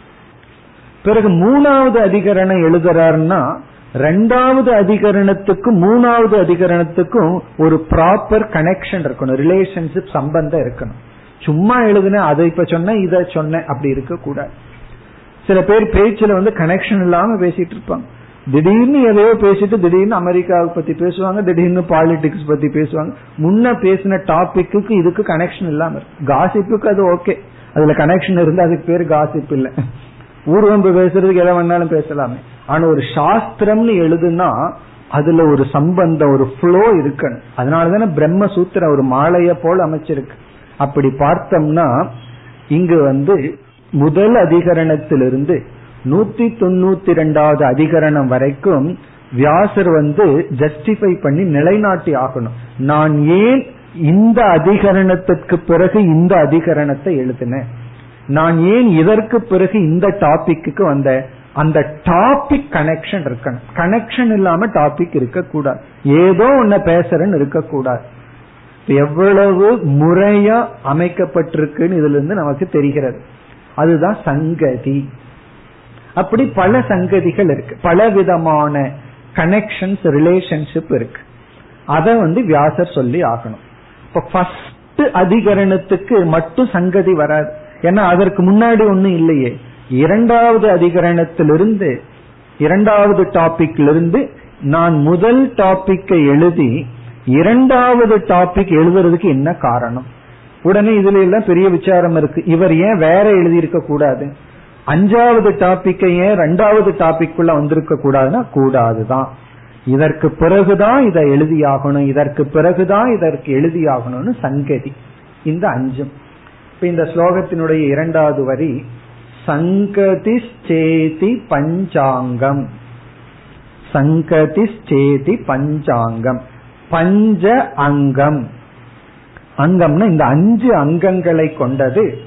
பிறகு மூணாவது அதிகரணம் எழுதுறாருன்னா ரெண்டாவது அதிகரணத்துக்கும் மூணாவது அதிகரணத்துக்கும் ஒரு ப்ராப்பர் கனெக்ஷன் இருக்கணும் ரிலேஷன்ஷிப் சம்பந்தம் இருக்கணும். சும்மா எழுதுன அதை இப்ப சொன்ன இதை சொன்ன அப்படி இருக்க கூடாது சில பேர் பேச்சுல வந்து கனெக்ஷன் இல்லாம பேசிட்டு இருப்பாங்க. திடீர்னு எதையோ பேசிட்டு திடீர்னு அமெரிக்காவை பத்தி பேசுவாங்க திடீர்னு பாலிடிக்ஸ் பத்தி பேசுவாங்க. முன்ன பேசின டாபிக்கு இதுக்கு கனெக்ஷன் இல்லாம இருக்கு. காசிப்புக்கு அது ஓகே அதுல கனெக்ஷன் இருந்து அதுக்கு பேர் காசிப் இல்ல. ஊர்வம்பு பேசுறதுக்கு எதை வேணாலும் பேசலாமே. ஆனா ஒரு சாஸ்திரம்னு எழுதுனா அதுல ஒரு சம்பந்தம் ஒரு ஃப்ளோ இருக்கணும். அதனாலதானே பிரம்ம சூத்திரம் ஒரு மாலைய போல அமைச்சிருக்கு. அப்படி பார்த்தோம்னா இங்கு வந்து முதல் அதிகரணத்திலிருந்து நூத்தி தொண்ணூத்தி ரெண்டாவது அதிகரணம் வரைக்கும் வியாசர் வந்து ஜஸ்டிஃபை பண்ணி நிலைநாட்டி ஆகணும். நான் ஏன் இந்த அதிகரணத்திற்கு பிறகு இந்த அதிகரணத்தை எழுதினேன்? நான் ஏன் இதற்கு பிறகு இந்த டாபிக்கு வந்த அந்த டாபிக் கனெக்ஷன் இருக்கணும். கனெக்ஷன் இல்லாம டாபிக் இருக்கக்கூடாது. ஏதோ ஒன்ன பேசுறேன்னு இருக்கக்கூடாது. எவ்வளவு முறையா அமைக்கப்பட்டிருக்குன்னு இதுல இருந்து நமக்கு தெரிகிறது. அதுதான் சங்கதி. அப்படி பல சங்கதிகள் இருக்கு. பல விதமான கனெக்ஷன்ஸ் ரிலேஷன்ஷிப் இருக்கு. அத வந்து வியாசர் சொல்லி ஆகணும். இப்ப ஃபர்ஸ்ட் அதிகரணத்துக்கு மட்டும் சங்கதி வராது. ஏன்னா அதற்கு முன்னாடி ஒண்ணும் இல்லையே. இரண்டாவது அதிகரணத்திலிருந்து இரண்டாவது டாபிக்ல இருந்து நான் முதல் டாபிக்கை எழுதி இரண்டாவது டாபிக் எழுதுறதுக்கு என்ன காரணம்? உடனே இதுல எல்லாம் பெரிய விசாரம் இருக்கு. இவர் ஏன் வேற எழுதியிருக்க கூடாது? அஞ்சாவது டாபிக்கை ஏன் ரெண்டாவது டாபிக் குள்ள வந்திருக்க கூடாதுன்னா கூடாதுதான். இதற்கு பிறகுதான் இதை எழுதியாகணும் இதற்கு பிறகுதான் இதற்கு எழுதியாகணும்னு சங்கதி. இந்த அஞ்சும். இப்ப இந்த ஸ்லோகத்தினுடைய இரண்டாவது வரி சங்கதி சேதி பஞ்சாங்கம். சங்கதி சேதி பஞ்சாங்கம். பஞ்ச அங்கம். அங்கம்னா இந்த அஞ்சு அங்கங்களை கொண்டது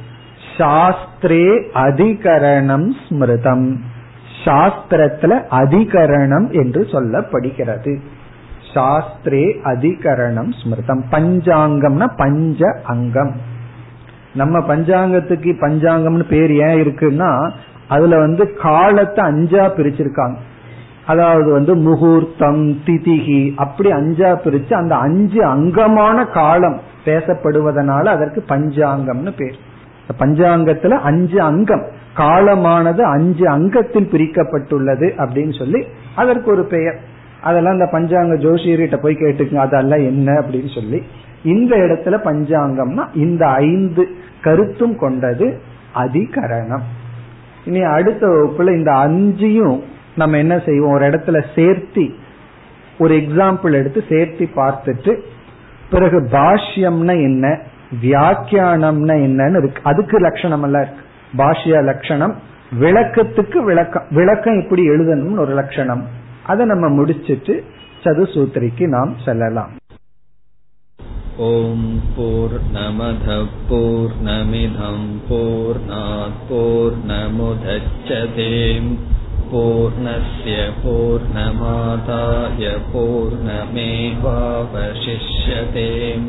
சாஸ்திரே அதிகரணம் ஸ்மிருதம். சாஸ்திரத்துல அதிகரணம் என்று சொல்லப்படுகிறது. சாஸ்திரே அதிகரணம் ஸ்மிருதம். பஞ்சாங்கம்னா பஞ்ச அங்கம். நம்ம பஞ்சாங்கத்துக்கு பஞ்சாங்கம்னு பேர் ஏன் இருக்குன்னா அதுல வந்து காலத்தை அஞ்சா பிரிச்சிருக்காங்க. அதாவது வந்து முகூர்த்தம் திதிகி அப்படி அஞ்சா பிரிச்சு அந்த அஞ்சு அங்கமான காலம் பேசப்படுவதனால அதற்கு பஞ்சாங்கம்னு பேர். பஞ்சாங்கத்துல அஞ்சு அங்கம். காலமானது அஞ்சு அங்கத்தில் பிரிக்கப்பட்டுள்ளது அப்படின்னு சொல்லி அதற்கு ஒரு பெயர். அதெல்லாம் இந்த பஞ்சாங்க ஜோஷியர்கிட்ட போய் கேட்டுக்குங்க அதெல்லாம் என்ன அப்படின்னு சொல்லி. இந்த இடத்துல பஞ்சாங்கம்னா இந்த ஐந்து கருத்தும் கொண்டது அதிகரணம். இனி அடுத்த வகுப்புல இந்த அஞ்சையும் நம்ம என்ன செய்வோம்? ஒரு இடத்துல சேர்த்தி ஒரு எக்ஸாம்பிள் எடுத்து சேர்த்தி பார்த்துட்டு பிறகு பாஷ்யம்னா என்ன? வியாக்கியானம்னா என்னன்னு இருக்கு. அதுக்கு லட்சணம் அல்ல இருக்கு. பாஷ்ய லட்சணம் விளக்கத்துக்கு விளக்கம். விளக்கம் இப்படி எழுதணும்னு ஒரு லட்சணம். அதை நம்ம முடிச்சிட்டு சதுசூத்திரிக்கு நாம் செல்லலாம். ஓம் போர் நமத போர் நமிதம் போர் போர் நமுதச்சதேம் பூர்ணய பூர்ணமாதாய பூர்ணமேவாவசிஷ்யதேம்